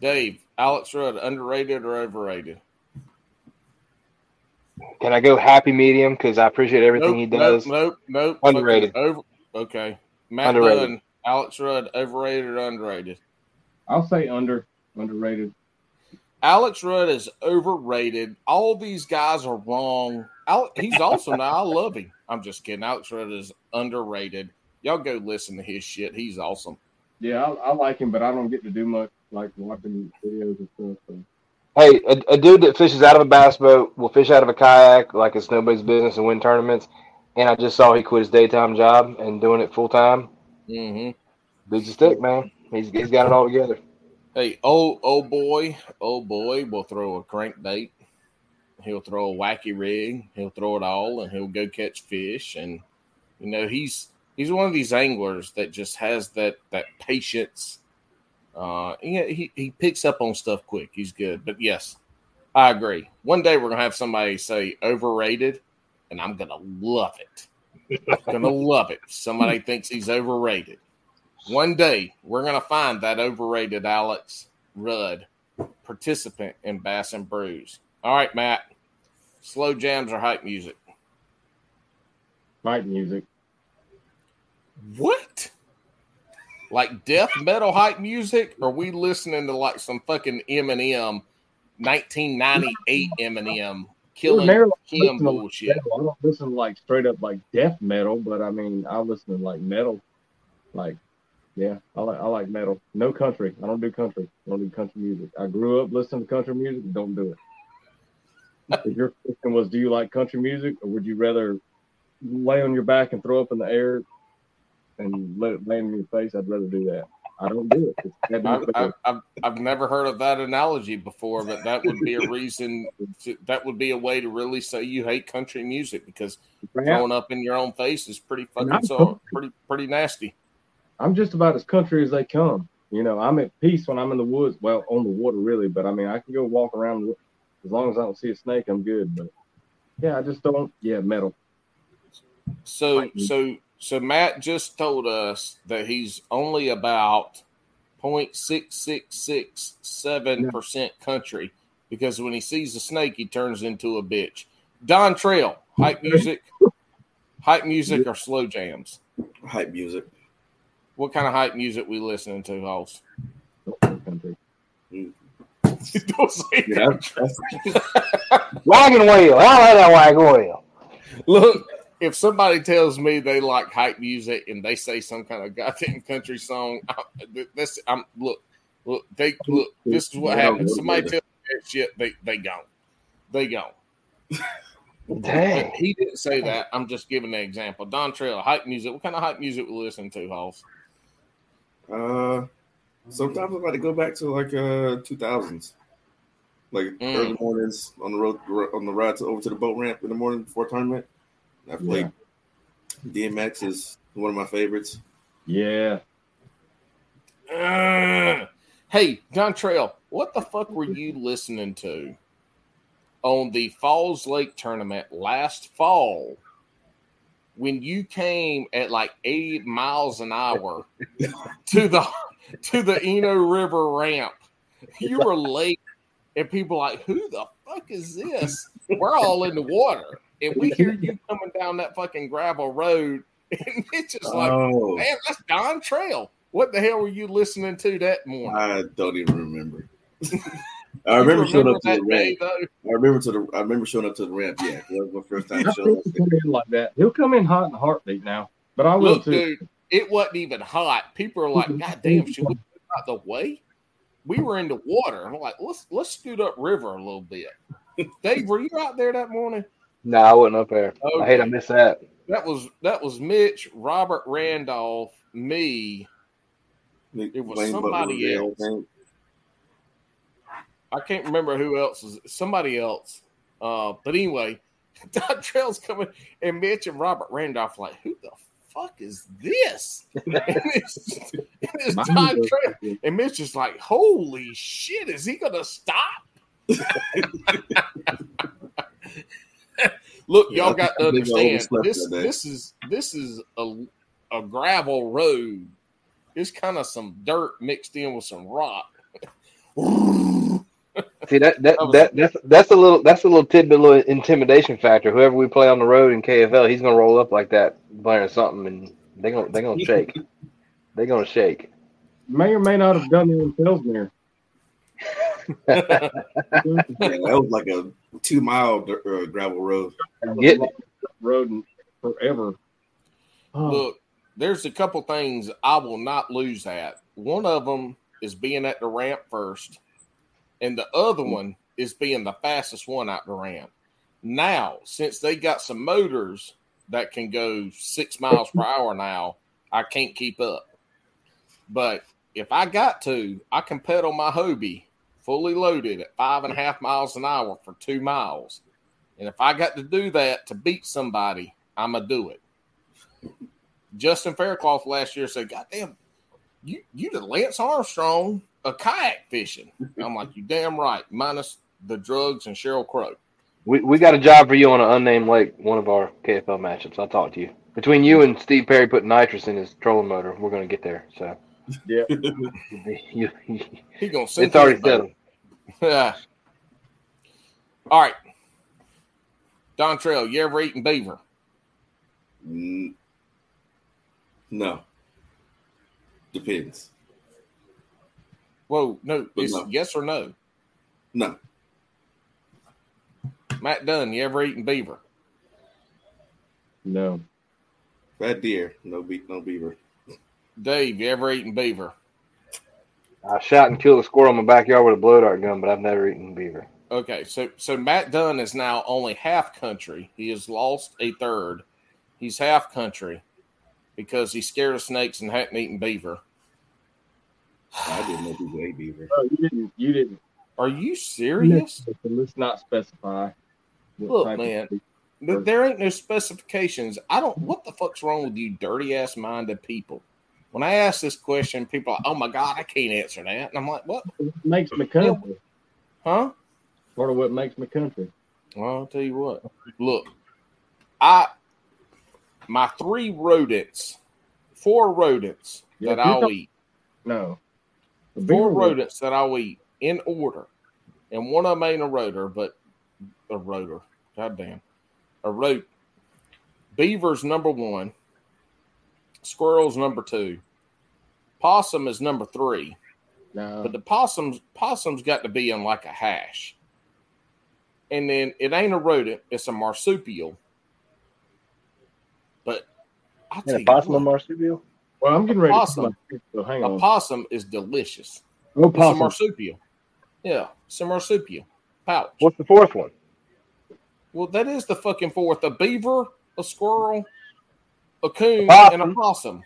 Dave, Alex Rudd, underrated or overrated? Can I go happy medium? Because I appreciate everything he does. Nope, nope, nope. Underrated. Fucking Over, okay. Matt Underrated. Dunn, Alex Rudd, overrated or underrated? I'll say under underrated. Alex Rudd is overrated. All these guys are wrong. Alex, he's awesome now. I love him. I'm just kidding. Alex Rudd is underrated. Y'all go listen to his shit. He's awesome. Yeah, I, I like him, but I don't get to do much like watching videos and stuff. So. Hey, a, a dude that fishes out of a bass boat will fish out of a kayak like it's nobody's business and win tournaments. And I just saw he quit his daytime job and doing it full time. Mm-hmm. Dude's a stick, man. He's, he's got it all together. Hey, old old boy, old boy will throw a crankbait. He'll throw a wacky rig. He'll throw it all, and he'll go catch fish. And you know, he's he's one of these anglers that just has that that patience. Uh, yeah, he he picks up on stuff quick. He's good. But yes, I agree. One day we're gonna have somebody say overrated, and I'm gonna love it. I'm gonna [laughs] love it. Somebody thinks he's overrated. One day we're gonna find that overrated Alex Rudd participant in Bass and Brews. All right, Matt. Slow jams or hype music? Hype music. What? Like death metal hype music? Or are we listening to like some fucking Eminem, 1998 Eminem killing Ordinarily, I Kim listen to bullshit? metal. I don't listen to like straight up like death metal, but I mean I listen to like metal. Like, yeah, I like I like metal. No country. I don't do country. I don't do country music. I grew up listening to country music. Don't do it. [laughs] if your question was, do you like country music, or would you rather lay on your back and throw up in the air and let it land in your face? I'd rather do that. I don't do it. It's gotta be I've. I've, I've, I've never heard of that analogy before, but that would be a reason. To, that would be a way to really say you hate country music because throwing up in your own face is pretty fucking so pretty pretty nasty. I'm just about as country as they come. You know, I'm at peace when I'm in the woods. Well, on the water, really, but I mean, I can go walk around as long as I don't see a snake. I'm good. But yeah, I just don't. Yeah, metal. So so so Matt just told us that he's only about 0.6667 percent country because when he sees a snake, he turns into a bitch. Dontrell, hype music, hype music or slow jams. Hype music. What kind of hype music we listening to, Hoss? [laughs] Country. Don't say Yeah, country. [laughs] Wagon wheel. I like that wagon wheel. Look, if somebody tells me they like hype music and they say some kind of goddamn country song, I- this I'm look, look, they look. This is what happens. Somebody look. tells me that shit, they they gone, they gone. [laughs] Dang. He didn't say that. I'm just giving an example. Dontrell, hype music. What kind of hype music we listen to, Hoss? Uh, sometimes I like to go back to like uh 2000s, like Mm. early mornings on the road on the ride to over to the boat ramp in the morning before tournament. I played DMX is one of my favorites. Yeah. Uh, hey, Dontrell, what the fuck were you listening to on the Falls Lake tournament last fall when you came at like 80 miles an hour [laughs] to the to the Eno River ramp? You were [laughs] late, and people like, who the fuck is this? We're all in the water, and we hear you coming down that fucking gravel road, [laughs] and it's just like, oh, Man, that's Dontrell. What the hell were you listening to that morning? I don't even remember. [laughs] I remember, You showing up to the ramp. though? I remember to the. I remember showing up to the ramp. Yeah, 'cause that was my first time showing up. like that. He'll come in hot in a heartbeat now. But I will Look, too. dude, it wasn't even hot. People are like, [laughs] God damn, should we get out the way? We were in the water. I'm like, let's let's scoot up river a little bit. Dave, were you out there that morning? No, I wasn't up there. I hate I Okay. missed that. That was that was Mitch, Robert Randolph, me. It was Lane Butler somebody there, else. I can't remember who else was somebody else. Uh, but anyway, [laughs] Dontrell's coming, and Mitch and Robert Randolph like, who the fuck is this? [laughs] and it's, it's Mine Trail, and Mitch is like, holy shit, is he gonna stop? [laughs] Look, Yeah, y'all got to I think understand this. that. This is this is a a gravel road. It's kind of some dirt mixed in with some rock. [laughs] See that that, That that that's that's a little that's a little tidbit, little intimidation factor. Whoever we play on the road in KFL, he's gonna roll up like that, blaring something, and they're gonna they're gonna shake. [laughs] They're gonna shake. May or may not have done it in Pillsbury. [laughs] Yeah, [laughs] that was like a two mile uh, gravel road. Getting it. road forever. Oh, Look, there's a couple things I will not lose at. One of them is being at the ramp first, and the other one is being the fastest one out the ramp. Now, since they got some motors that can go six miles per hour now, I can't keep up. But if I got to, I can pedal my Hobie fully loaded at five and a half miles an hour for two miles. And if I got to do that to beat somebody, I'm to do it. Justin Faircloth last year said, God damn, you, you the Lance Armstrong of kayak fishing. I'm like, you damn right, minus the drugs and Sheryl Crow. We we got a job for you on an unnamed lake, one of our KFL matchups. I'll talk to you. Between you and Steve Perry putting nitrous in his trolling motor, we're gonna get there. So yeah. you, [laughs] He gonna send it's already to the boat. settled. Yeah. All right. Dontrell, you ever eaten beaver? Mm, No. Depends. Whoa, no. It's No. yes or no. No. Matt Dunn, you ever eaten beaver? No. Red deer. No be- no beaver. Dave, you ever eaten beaver? I shot and killed a squirrel in my backyard with a blow dart gun, but I've never eaten beaver. Okay, so so Matt Dunn is now only half country. He has lost a third. He's half country because he's scared of snakes and hadn't eaten beaver. I didn't know people ate beaver. No, you didn't. You didn't. Are you serious? Let's not specify. Look, man. There- There ain't no specifications. I don't. What the fuck's wrong with you, dirty ass minded people? When I ask this question, people are like, "Oh my god, I can't answer that," and I'm like, "What? Makes me country? Huh?" Part of what makes me country. Well, I'll tell you what. Look, I my three rodents, four rodents Yeah, that I'll eat, No. Four rodents that I'll eat in order, and one of them ain't a rotor, but a rotor. God damn, a rote. Beaver's number one. Squirrel's number two. Possum is number three. No. But the possums possums got to be in like a hash. And then it ain't a rodent, it's a marsupial. But I'll And tell a you possum what, and marsupial. Well, I'm getting ready. Possum. To so hang a on. possum is delicious. Go It's a possum. marsupial. Yeah, it's a marsupial pouch. What's the fourth one? Well, that is the fucking fourth. A beaver, a squirrel, a coon, Possum. and a possum.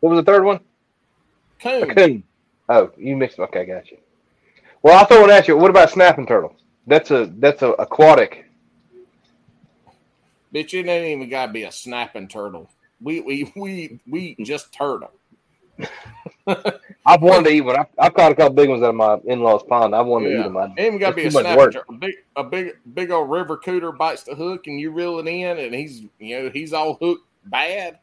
What was the third one? A Coon. coon. Oh, you mixed. Okay, got you. Well, I'll throw one at you. What about snapping turtles? That's a that's a aquatic. Bitch, it ain't even gotta be a snapping turtle. We we we we just turtle. I've wanted to eat one. I've, I've caught a couple big ones out of my in-laws pond. I've wanted to eat them. I, It ain't even got to be a snapper. too much snapping work. turtle. A big, a big, big old river cooter bites the hook, and you reel it in, and he's, you know, he's all hooked bad.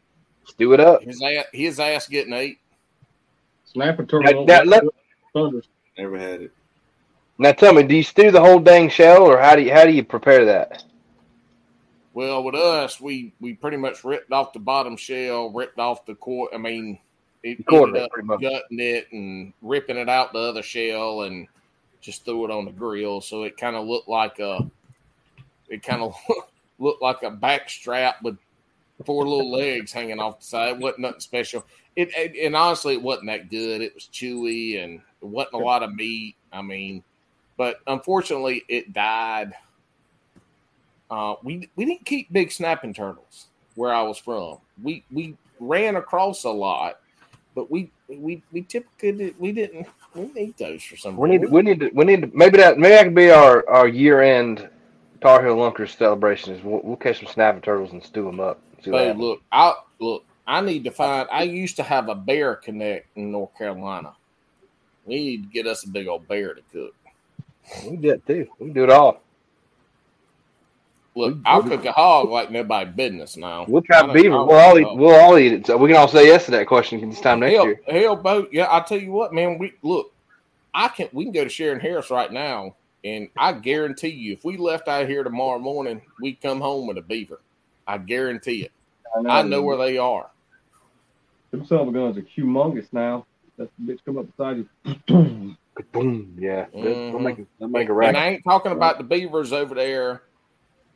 stew it up. His ass, his ass getting ate. Snapper turtle. Now, now, let- Never had it. now tell me, do you stew the whole dang shell, or how do you how do you prepare that? Well, with us, we we pretty much ripped off the bottom shell, ripped off the core. I mean, it Quarter up pretty much. gutting it and ripping it out the other shell, and just threw it on the grill. So it kind of looked like a, it kind of [laughs] looked like a back strap with four little legs hanging off the side. It wasn't nothing special. It, it and honestly, it wasn't that good. It was chewy and it wasn't a lot of meat. I mean, but unfortunately, it died. Uh, we we didn't keep big snapping turtles where I was from. We we ran across a lot, but we we we typically we didn't we didn't those for some We need reason. we need to we need to maybe that maybe that could be our our year end Tar Heel Lunkers celebration. Is we'll, we'll catch some snapping turtles and stew them up. See Hey, look, I look. I need to find. I used to have a bear connect in North Carolina. We need to get us a big old bear to cook. We do it too. We do it all. Look, I'll cook a hog like nobody business now. We'll I try beaver. We'll all eat. We'll all eat it. So we can all say yes to that question this time next hell, year. hell, boat. Yeah, I tell you what, man. We look. I can we can go to Shearon Harris right now, and I guarantee you, if we left out here tomorrow morning, we'd come home with a beaver. I guarantee it. I know where they are. Them son of a guns are humongous now. That bitch come up beside you. [clears throat] Boom. Yeah. They'll Mhm. make, a- they'll make a And. I ain't talking about the beavers over there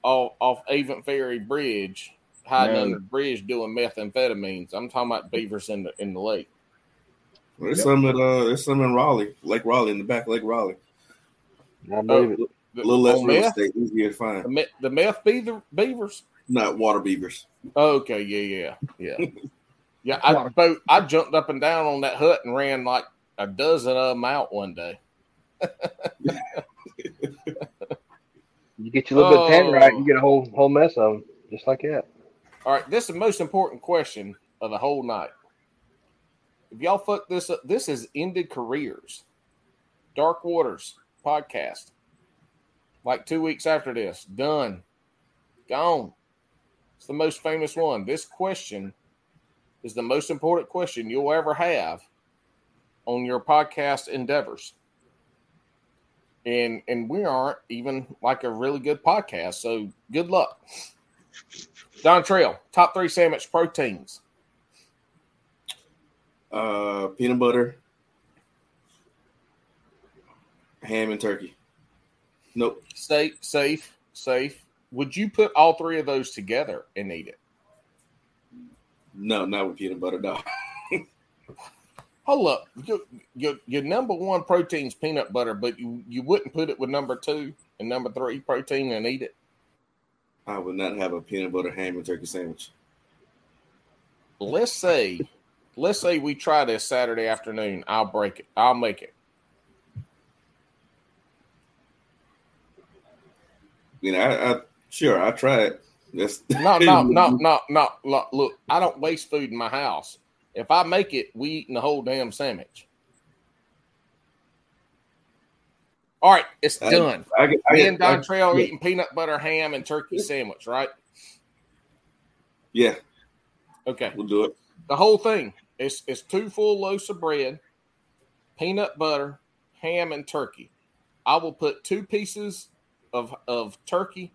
off, off Avon Ferry Bridge, hiding No. under the bridge doing methamphetamines. I'm talking about beavers in the in the lake. There's Yep. some at uh, there's some in Raleigh, Lake Raleigh, in the back of Lake Raleigh. I believe it. The, A little less on real meth, estate, easier to the, find. me- the meth beaver, beavers. Not water beavers. Okay, yeah, yeah, yeah, [laughs] yeah. I boat, I jumped up and down on that hut and ran like a dozen of them out one day. [laughs] [laughs] You get your little bit of tan right, Oh. you get a whole whole mess of them, just like that. All right, this is the most important question of the whole night. If y'all fuck this up, this is ended careers. Dark Waters podcast. Like two weeks after this, done, gone. It's the most famous one. This question is the most important question you'll ever have on your podcast endeavors. And and we aren't even like a really good podcast, so good luck. Dontrell, top three sandwich proteins. Uh, peanut butter, ham, and turkey. Nope. Safe, safe, safe. Would you put all three of those together and eat it? No, not with peanut butter. No. [laughs] Hold up. Your, your, your number one protein is peanut butter, but you, you wouldn't put it with number two and number three protein and eat it? I would not have a peanut butter ham and turkey sandwich. Let's say, let's say we try this Saturday afternoon. I'll break it. I'll make it. You know, I, I sure I tried. That's No, no, [laughs] no, no, no. Look, look, I don't waste food in my house. If I make it, we eating the whole damn sandwich. All right, it's I- done. I, get- I, Me and Don I- Trail yeah. eating peanut butter ham and turkey sandwich, right? Yeah, Okay. we'll do it. The whole thing is it's two full loaves of bread, peanut butter, ham, and turkey. I will put two pieces of of turkey,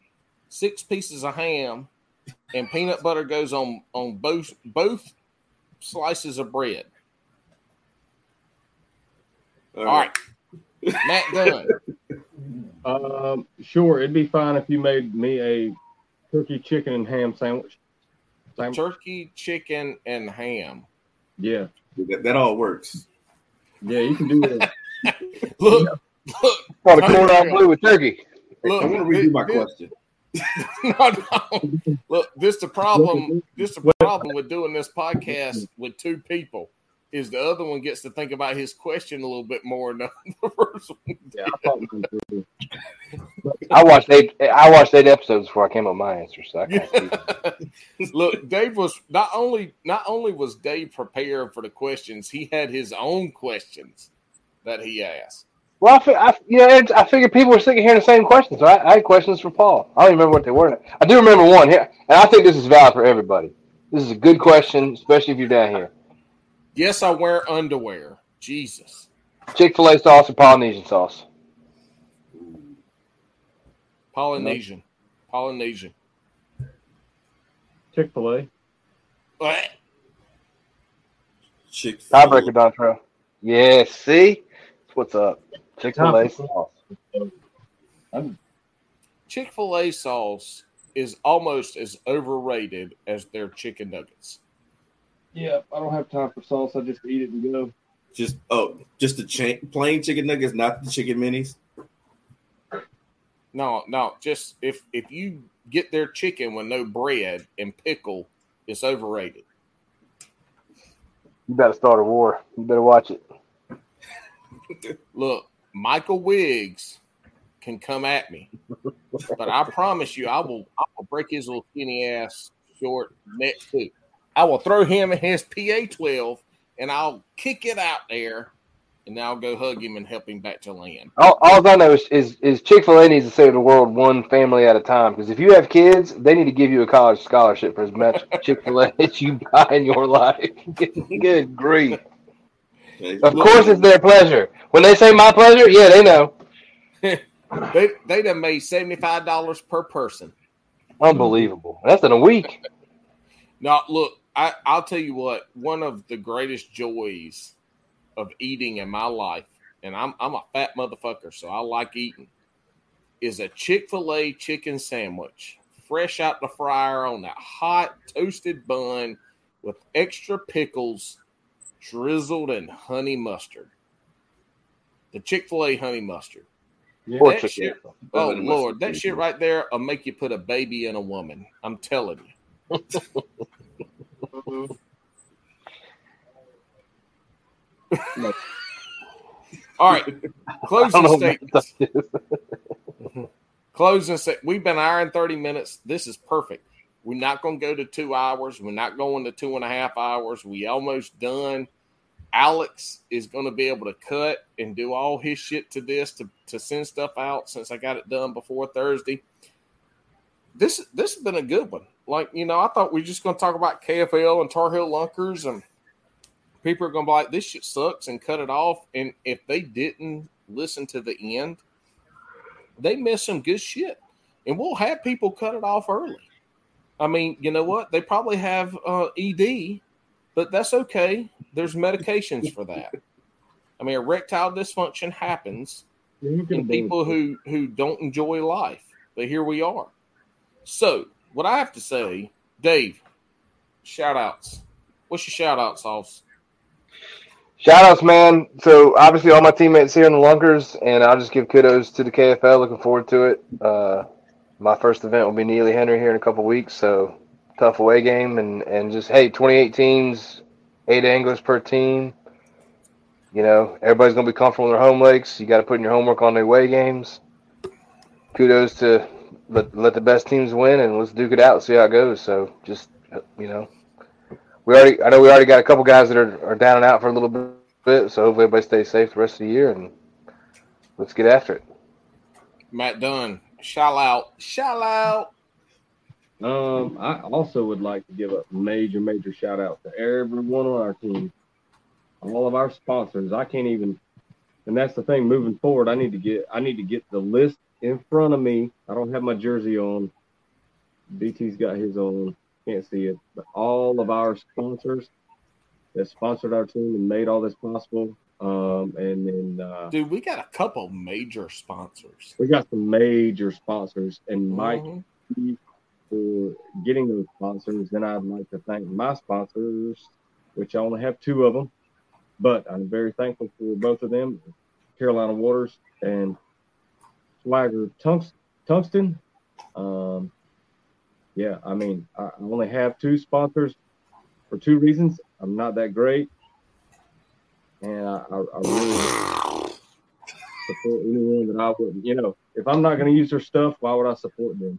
six pieces of ham, and peanut butter goes on on both both slices of bread. All right. Matt Dunn. [laughs] Um, sure, it'd be fine if you made me a turkey, chicken, and ham sandwich. Sandwich. Turkey, chicken, and ham. Yeah, That, that all works. yeah, you can do that. [laughs] Look, look, Oh, the cordon bleu with turkey. look. I want to redo my this- question. [laughs] no, no. Look, this the problem. This the problem with doing this podcast with two people is the other one gets to think about his question a little bit more than the [laughs] first one. Yeah, I thought we could do I watched eight. I watched eight episodes before I came up with my answer. So I. [laughs] Look, Dave was not only not only was Dave prepared for the questions, he had his own questions that he asked. Well, I, fi- I, you know, I figured people were sick of hearing the same questions. So I, I had questions for Paul. I don't even remember what they were. I do remember one here, and I think this is valid for everybody. This is a good question, especially if you're down here. Yes, I wear underwear. Jesus. Chick Fil A sauce or Polynesian sauce? Polynesian. Polynesian. Chick Fil A. Blech. Chick Tiebreaker, Dontrell. Yes. See, what's up? Chick Fil A sauce. Chick fil A sauce is almost as overrated as their chicken nuggets. Yeah, I don't have time for sauce. I just eat it and go. Just oh, just the cha- plain chicken nuggets, not the chicken minis. No, no, just if if you get their chicken with no bread and pickle, it's overrated. You better start a war. You better watch it. Look, Michael Wiggs can come at me, but I promise you, I will I will break his little skinny ass short neck too. I will throw him in his PA twelve and I'll kick it out there, and then I'll go hug him and help him back to land. All, all I know is, is, is Chick Fil A needs to save the world one family at a time. Because if you have kids, they need to give you a college scholarship for as much Chick Fil A [laughs] as you buy in your life. Good grief! Of course, it's their pleasure. When they say my pleasure, yeah, they know. [laughs] They they done made seventy five dollars per person. Unbelievable. That's in a week. Now, look, I, I'll tell you what. One of the greatest joys of eating in my life, and I'm I'm a fat motherfucker, so I like eating, is a Chick Fil A chicken sandwich, fresh out the fryer on that hot toasted bun with extra pickles, drizzled in honey mustard. The Chick Fil A honey mustard. Yeah. Poor That chicken. shit- Oh Honey mustard Lord, that shit right there will make you put a baby in a woman. I'm telling you. [laughs] All right, closing statements. [laughs] Closing set. We've been hour 30 minutes. This is perfect. We're not going to go to two hours. We're not going to two and a half hours. We almost done. Alex is going to be able to cut and do all his shit to this to, to send stuff out since I got it done before Thursday. This this has been a good one. Like you know, I thought we were just going to talk about KFL and Tar Heel Lunkers, and people are going to be like, "This shit sucks," and cut it off. And if they didn't listen to the end, they missed some good shit. And we'll have people cut it off early. I mean, you know what? They probably have uh, ED, but that's okay. There's medications for that. I mean, erectile dysfunction happens Yeah, you can in people who who don't enjoy life. But here we are. So, what I have to say, Dave, shout outs. What's your shout out sauce? Shout outs, man. So obviously all my teammates here in the Lunkers, and I'll just give kudos to the KFL. Looking forward to it. Uh, my first event will be Neely Henry here in a couple weeks, so tough away game, and and just hey, 28 teams, eight anglers per team. You know, everybody's gonna be comfortable in their home lakes. You got to put in your homework on the away games. Kudos to let let the best teams win, and let's duke it out, and see how it goes. So just you know, we already I know we already got a couple guys that are, are down and out for a little bit, so hopefully everybody stays safe the rest of the year and let's get after it. Matt Dunn. Shout out. Shout out. Um, I also would like to give a major, major shout out to everyone on our team, all of our sponsors. I can't even, and that's the thing. Moving forward, I need to get, I need to get the list in front of me. I don't have my jersey on. BT's got his on. Can't see it, but all of our sponsors that sponsored our team and made all this possible. Um, and then uh, Dude, we got a couple major sponsors. we got some major sponsors, and Mike Mhm. for getting those sponsors. Then I'd like to thank my sponsors, which I only have two of them, but I'm very thankful for both of them Carolina Waters and Swagger Tungsten. Um, yeah, I mean, I only have two sponsors for two reasons. I'm not that great, and I, I, I really support anyone that I wouldn't. You know, if I'm not going to use their stuff, why would I support them?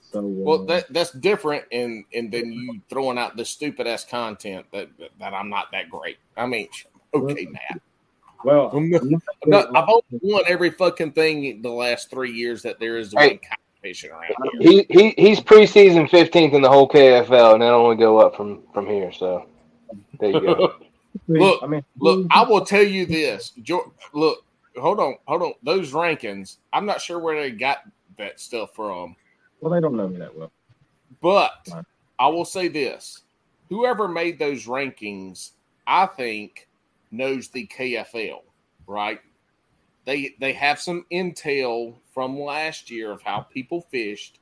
So, uh, Well, that that's different, and and then you throwing out the stupid ass content that that I'm not that great. I mean, okay, Matt. well, I'm not- I'm not- I've only won every fucking thing the last three years that there is to Hey. win competition around here. He, he he's preseason 15th in the whole KFL, and then only go up from from here. So there you go. [laughs] Look, I mean, Look, I will tell you this. Look, hold on, hold on. Those rankings, I'm not sure where they got that stuff from, well, they don't know me that well. but. I will say this: whoever made those rankings, I think, knows the KFL, right? They they have some intel from last year of how people fished,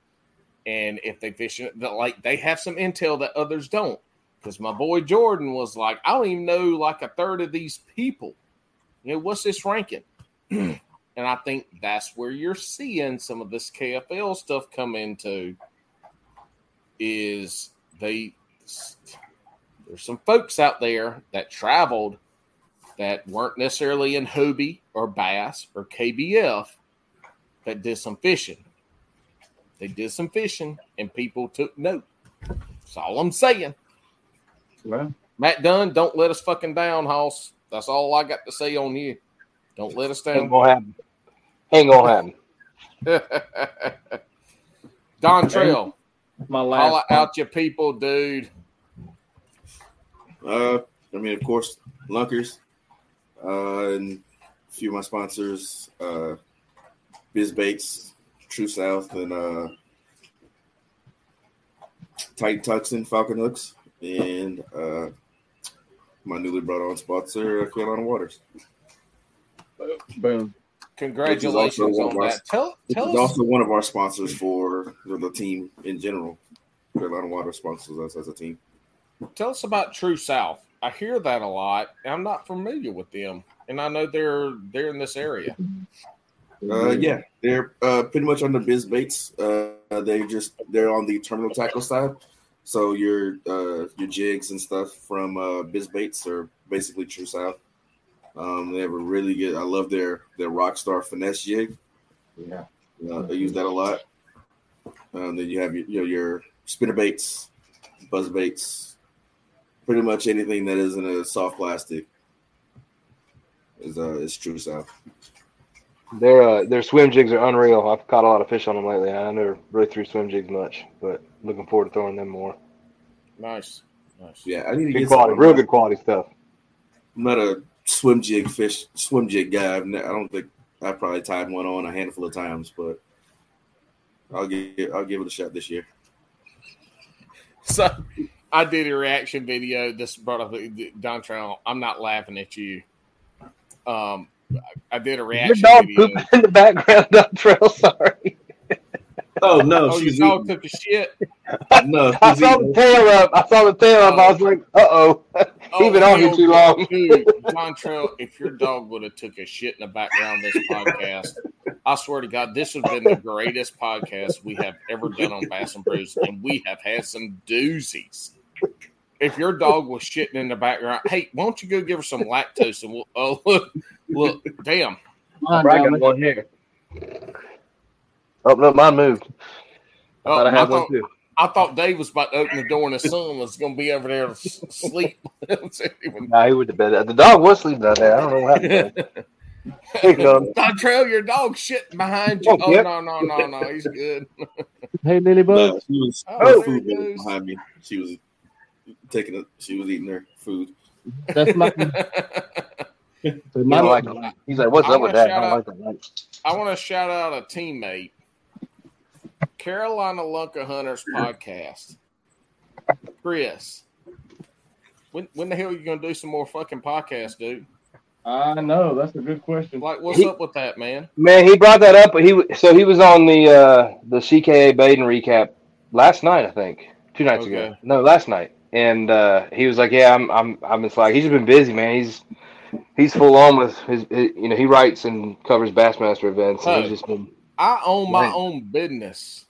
and if they fish like they have some intel that others don't. Because my boy Jordan was like, I don't even know like a third of these people. You know, what's this ranking? [clears throat] and I think that's where you're seeing some of this KFL stuff come into. Is they there's some folks out there that traveled that weren't necessarily in Hobie or Bass or KBF that did some fishing. They did some fishing and people took note. That's all I'm saying. Well, Matt Dunn, don't let us fucking down, Hoss. That's all I got to say on you. Don't let us down. Ain't down. gonna happen. Ain't gonna happen. [laughs] Dontrell, my holla last. out your people, dude. Uh, I mean, of course, Lunkers. Uh, and a few of my sponsors, uh, Biz Baits, True South, and uh, Titan and Falcon Hooks, and uh, my newly brought on sponsor, uh, Carolina Waters. Boom. Congratulations on of our- that. Tell tell us also one of our sponsors for the, the team in general. Carolina Water sponsors us as a team. tell us about True South. I hear that a lot. I'm not familiar with them, and I know they're they're in this area. Uh, yeah, they're uh, pretty much on the biz baits. Uh, they just they're on the terminal tackle side. So your uh, your jigs and stuff from uh, biz baits are basically True South. Um, they have a really good. I love their their Rockstar finesse jig. Yeah. Uh, I use that a lot. Um, then you have your, your your spinner baits, buzz baits, pretty much anything that isn't a soft plastic is uh is True South. Their uh, their swim jigs are unreal. I've caught a lot of fish on them lately. I never really threw swim jigs much, but looking forward to throwing them more. Nice, nice. Yeah, I need to Good get quality, some. real good quality stuff. I'm not a swim jig fish swim jig guy. I've ne- I don't think I probably tied one on a handful of times, but I'll give I'll give it a shot this year. [laughs] So I did a reaction video. This brought up Dontrell. I'm not laughing at you. Um, I did a reaction. Your dog video. pooping in the background, [laughs] Dontrell. Sorry. Oh no, Oh, she's your dog eating. took a shit. no, [laughs] I she's saw the eating. tail up. I saw the tail up. I was like, uh oh. Oh, [laughs] He been on here too no. long. Dude, Dontrell, if your dog would have took a shit in the background of this podcast, I swear to God, this would have been the greatest podcast we have ever done on Bass and Brews, and we have had some doozies. If your dog was shitting in the background, hey, why don't you go give her some lactose and we'll oh [laughs] look, look, damn. I got one here. Oh no, mine moved. I Oh, thought I I, had one too. I thought Dave was about to open the door and the son was going to be over there to sleep. [laughs] Nah, he went to bed. The dog was sleeping out there. I don't know what happened. Hey, Don. Dontrell, your dog shitting behind you. Oh, Oh, yep. no, no, no, no. He's good. [laughs] Hey, Lily No, she was Oh, food it was goes. behind me. She was taking it. She was eating her food. That's my, [laughs] He don't like it. He's like, what's I up with wanna that? I don't like that. light. I want to shout out a teammate, Carolina Lunker Hunters podcast. Chris, when when the hell are you gonna do some more fucking podcasts, dude? I know that's a good question. Like, what's He- up with that, man? Man, he brought that up. But he w- so he was on the uh the CKA Baden recap last night, I think, two nights ago. No, last night, and uh he was like, "Yeah, I'm I'm I'm just like he's just been busy, man. He's he's full on with his, his you know he writes and covers Bassmaster events, and he's just been I own my Right. own business,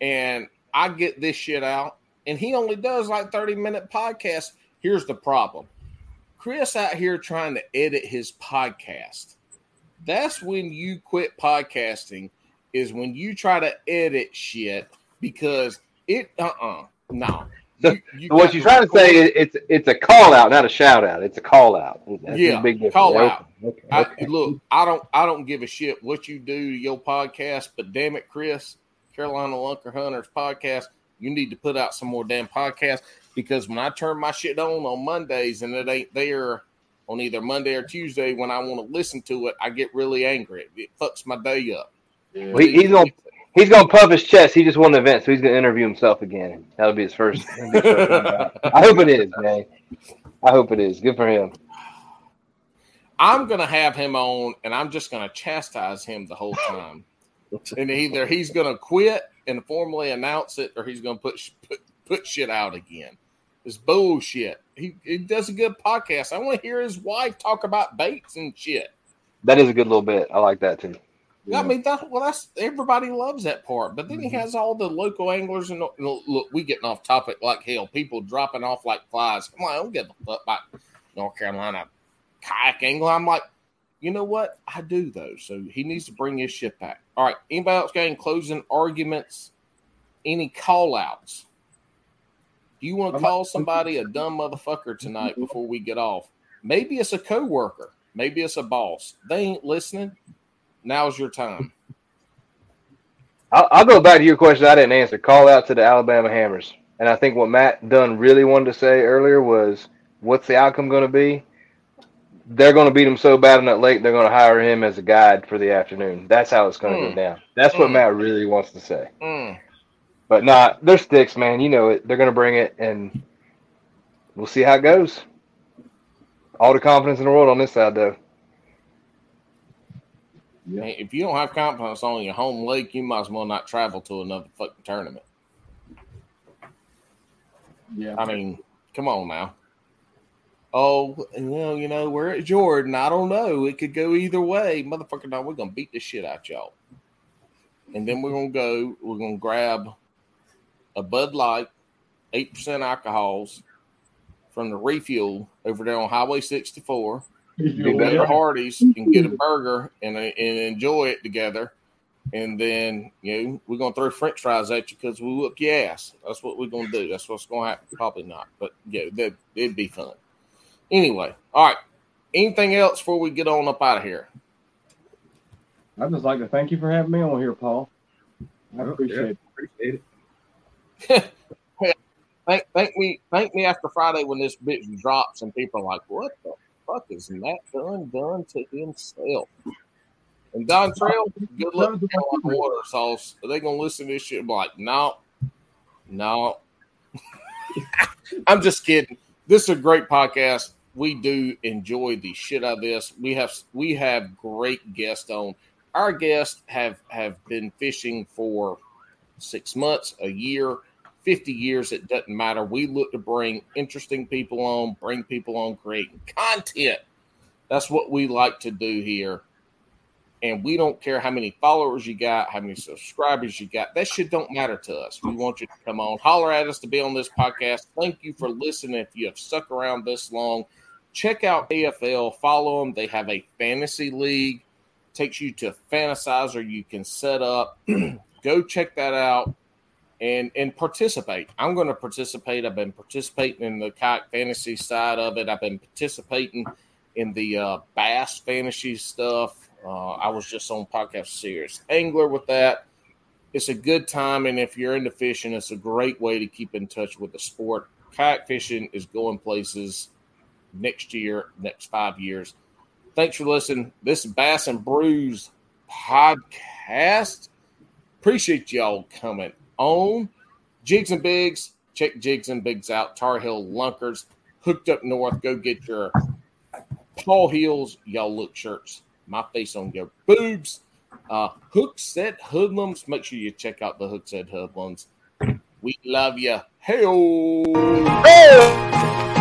and I get this shit out, and he only does like thirty minute podcasts. Here's the problem: Chris out here trying to edit his podcast. That's when you quit podcasting. Is when you try to edit shit because it uh uh no. So- You- you what you're trying to say is it's it's a call out, not a shout out. It's a call out. That's Yeah, a big difference. call Okay, out. Okay, I, okay. look, I don't, I don't give a shit what you do to your podcast, but damn it, Chris, Carolina Lunker Hunters podcast, you need to put out some more damn podcasts because when I turn my shit on on Mondays and it ain't there on either Monday or Tuesday when I want to listen to it, I get really angry. It fucks my day up. Well, he- he's gonna he's gonna puff his chest. He just won the event, so he's gonna interview himself again. That'll be his first. be his first. I hope it is, man. I hope it is. Good for him. I'm gonna have him on, and I'm just gonna chastise him the whole time. and either he's gonna quit and formally announce it, or he's gonna put put, put shit out again. It's bullshit. He, he does a good podcast. I want to hear his wife talk about baits and shit. That is a good little bit. I like that too. I mean, that, well, that's everybody loves that part. But then he Mm-hmm. has all the local anglers and look, look, we getting off topic like hell. People dropping off like flies. I'm like, I don't give a fuck about North Carolina kayak angler. I'm like, you know what? I do though. So he needs to bring his shit back. All right. Anybody else got any closing arguments? Any call outs? Do you want to call somebody a dumb motherfucker tonight before we get off? Maybe it's a coworker. Maybe it's a boss. They ain't listening. Now's your time. I'll, I'll go back to your question. I didn't answer. Call out to the Alabama Hammers, and I think what Matt Dunn really wanted to say earlier was, "What's the outcome going to be?" they're going to beat him so bad on that lake, they're going to hire him as a guide for the afternoon. That's how it's going to Mm. go down. That's what Mm. Matt really wants to say. Mm. But not, they're sticks, man. You know it. They're going to bring it, and we'll see how it goes. All the confidence in the world on this side, though. Yeah. If you don't have confidence on your home lake, you might as well not travel to another fucking tournament. Yeah. I mean, come on now. Oh, well, you know, we're at Jordan. I don't know. It could go either way. Motherfucker, no, we're going to beat the shit out y'all. And then we're going to go, we're going to grab a Bud Light, 8% alcohols from the refuel over there on Highway 64. Be better. to Hardee's and get a burger and, uh, and enjoy it together. And then, you know, we're going to throw french fries at you because we whoop your ass. That's what we're going to do. That's what's going to happen. Probably not, but yeah, that, it'd be fun. Anyway, all right. Anything else before we get on up out of here? I'd just like to thank you for having me on here, Paul. I Oh, appreciate yeah. it. Appreciate it. [laughs] Thank, thank me, thank me after Friday when this bitch drops and people are like, "What the fuck is Matt Dunn done to himself?" And Dontrell, good luck water sauce. Are they gonna listen to this shit be like, "No, no"? [laughs] I'm just kidding. This is a great podcast. We do enjoy the shit out of this. We have we have great guests on. Our guests have have been fishing for six months, a year, 50 years, it doesn't matter. We look to bring interesting people on, bring people on creating content. That's what we like to do here. And we don't care how many followers you got, how many subscribers you got. That shit don't matter to us. We want you to come on, holler at us to be on this podcast. Thank you for listening. If you have stuck around this long, check out AFL, follow them. They have a fantasy league, takes you to fantasizer you can set up. [clears throat] Go check that out and and participate. I'm going to participate. I've been participating in the kayak fantasy side of it. I've been participating in the uh, bass fantasy stuff. Uh, I was just on podcast series angler with that. It's a good time, and if you're into fishing, it's a great way to keep in touch with the sport. Kayak fishing is going places next year, next five years. Thanks for listening. This is Bass and Brews podcast. Appreciate y'all coming on. Jigs and Bigs, check Jigs and Bigs out. Tar Heel Lunkers, hooked up north. Go get your Paul Heels, y'all look shirts. My face on your boobs. Uh, Hook Set Hoodlums. Make sure you check out the Hook Set Hoodlums. We love you. Hey, Hey!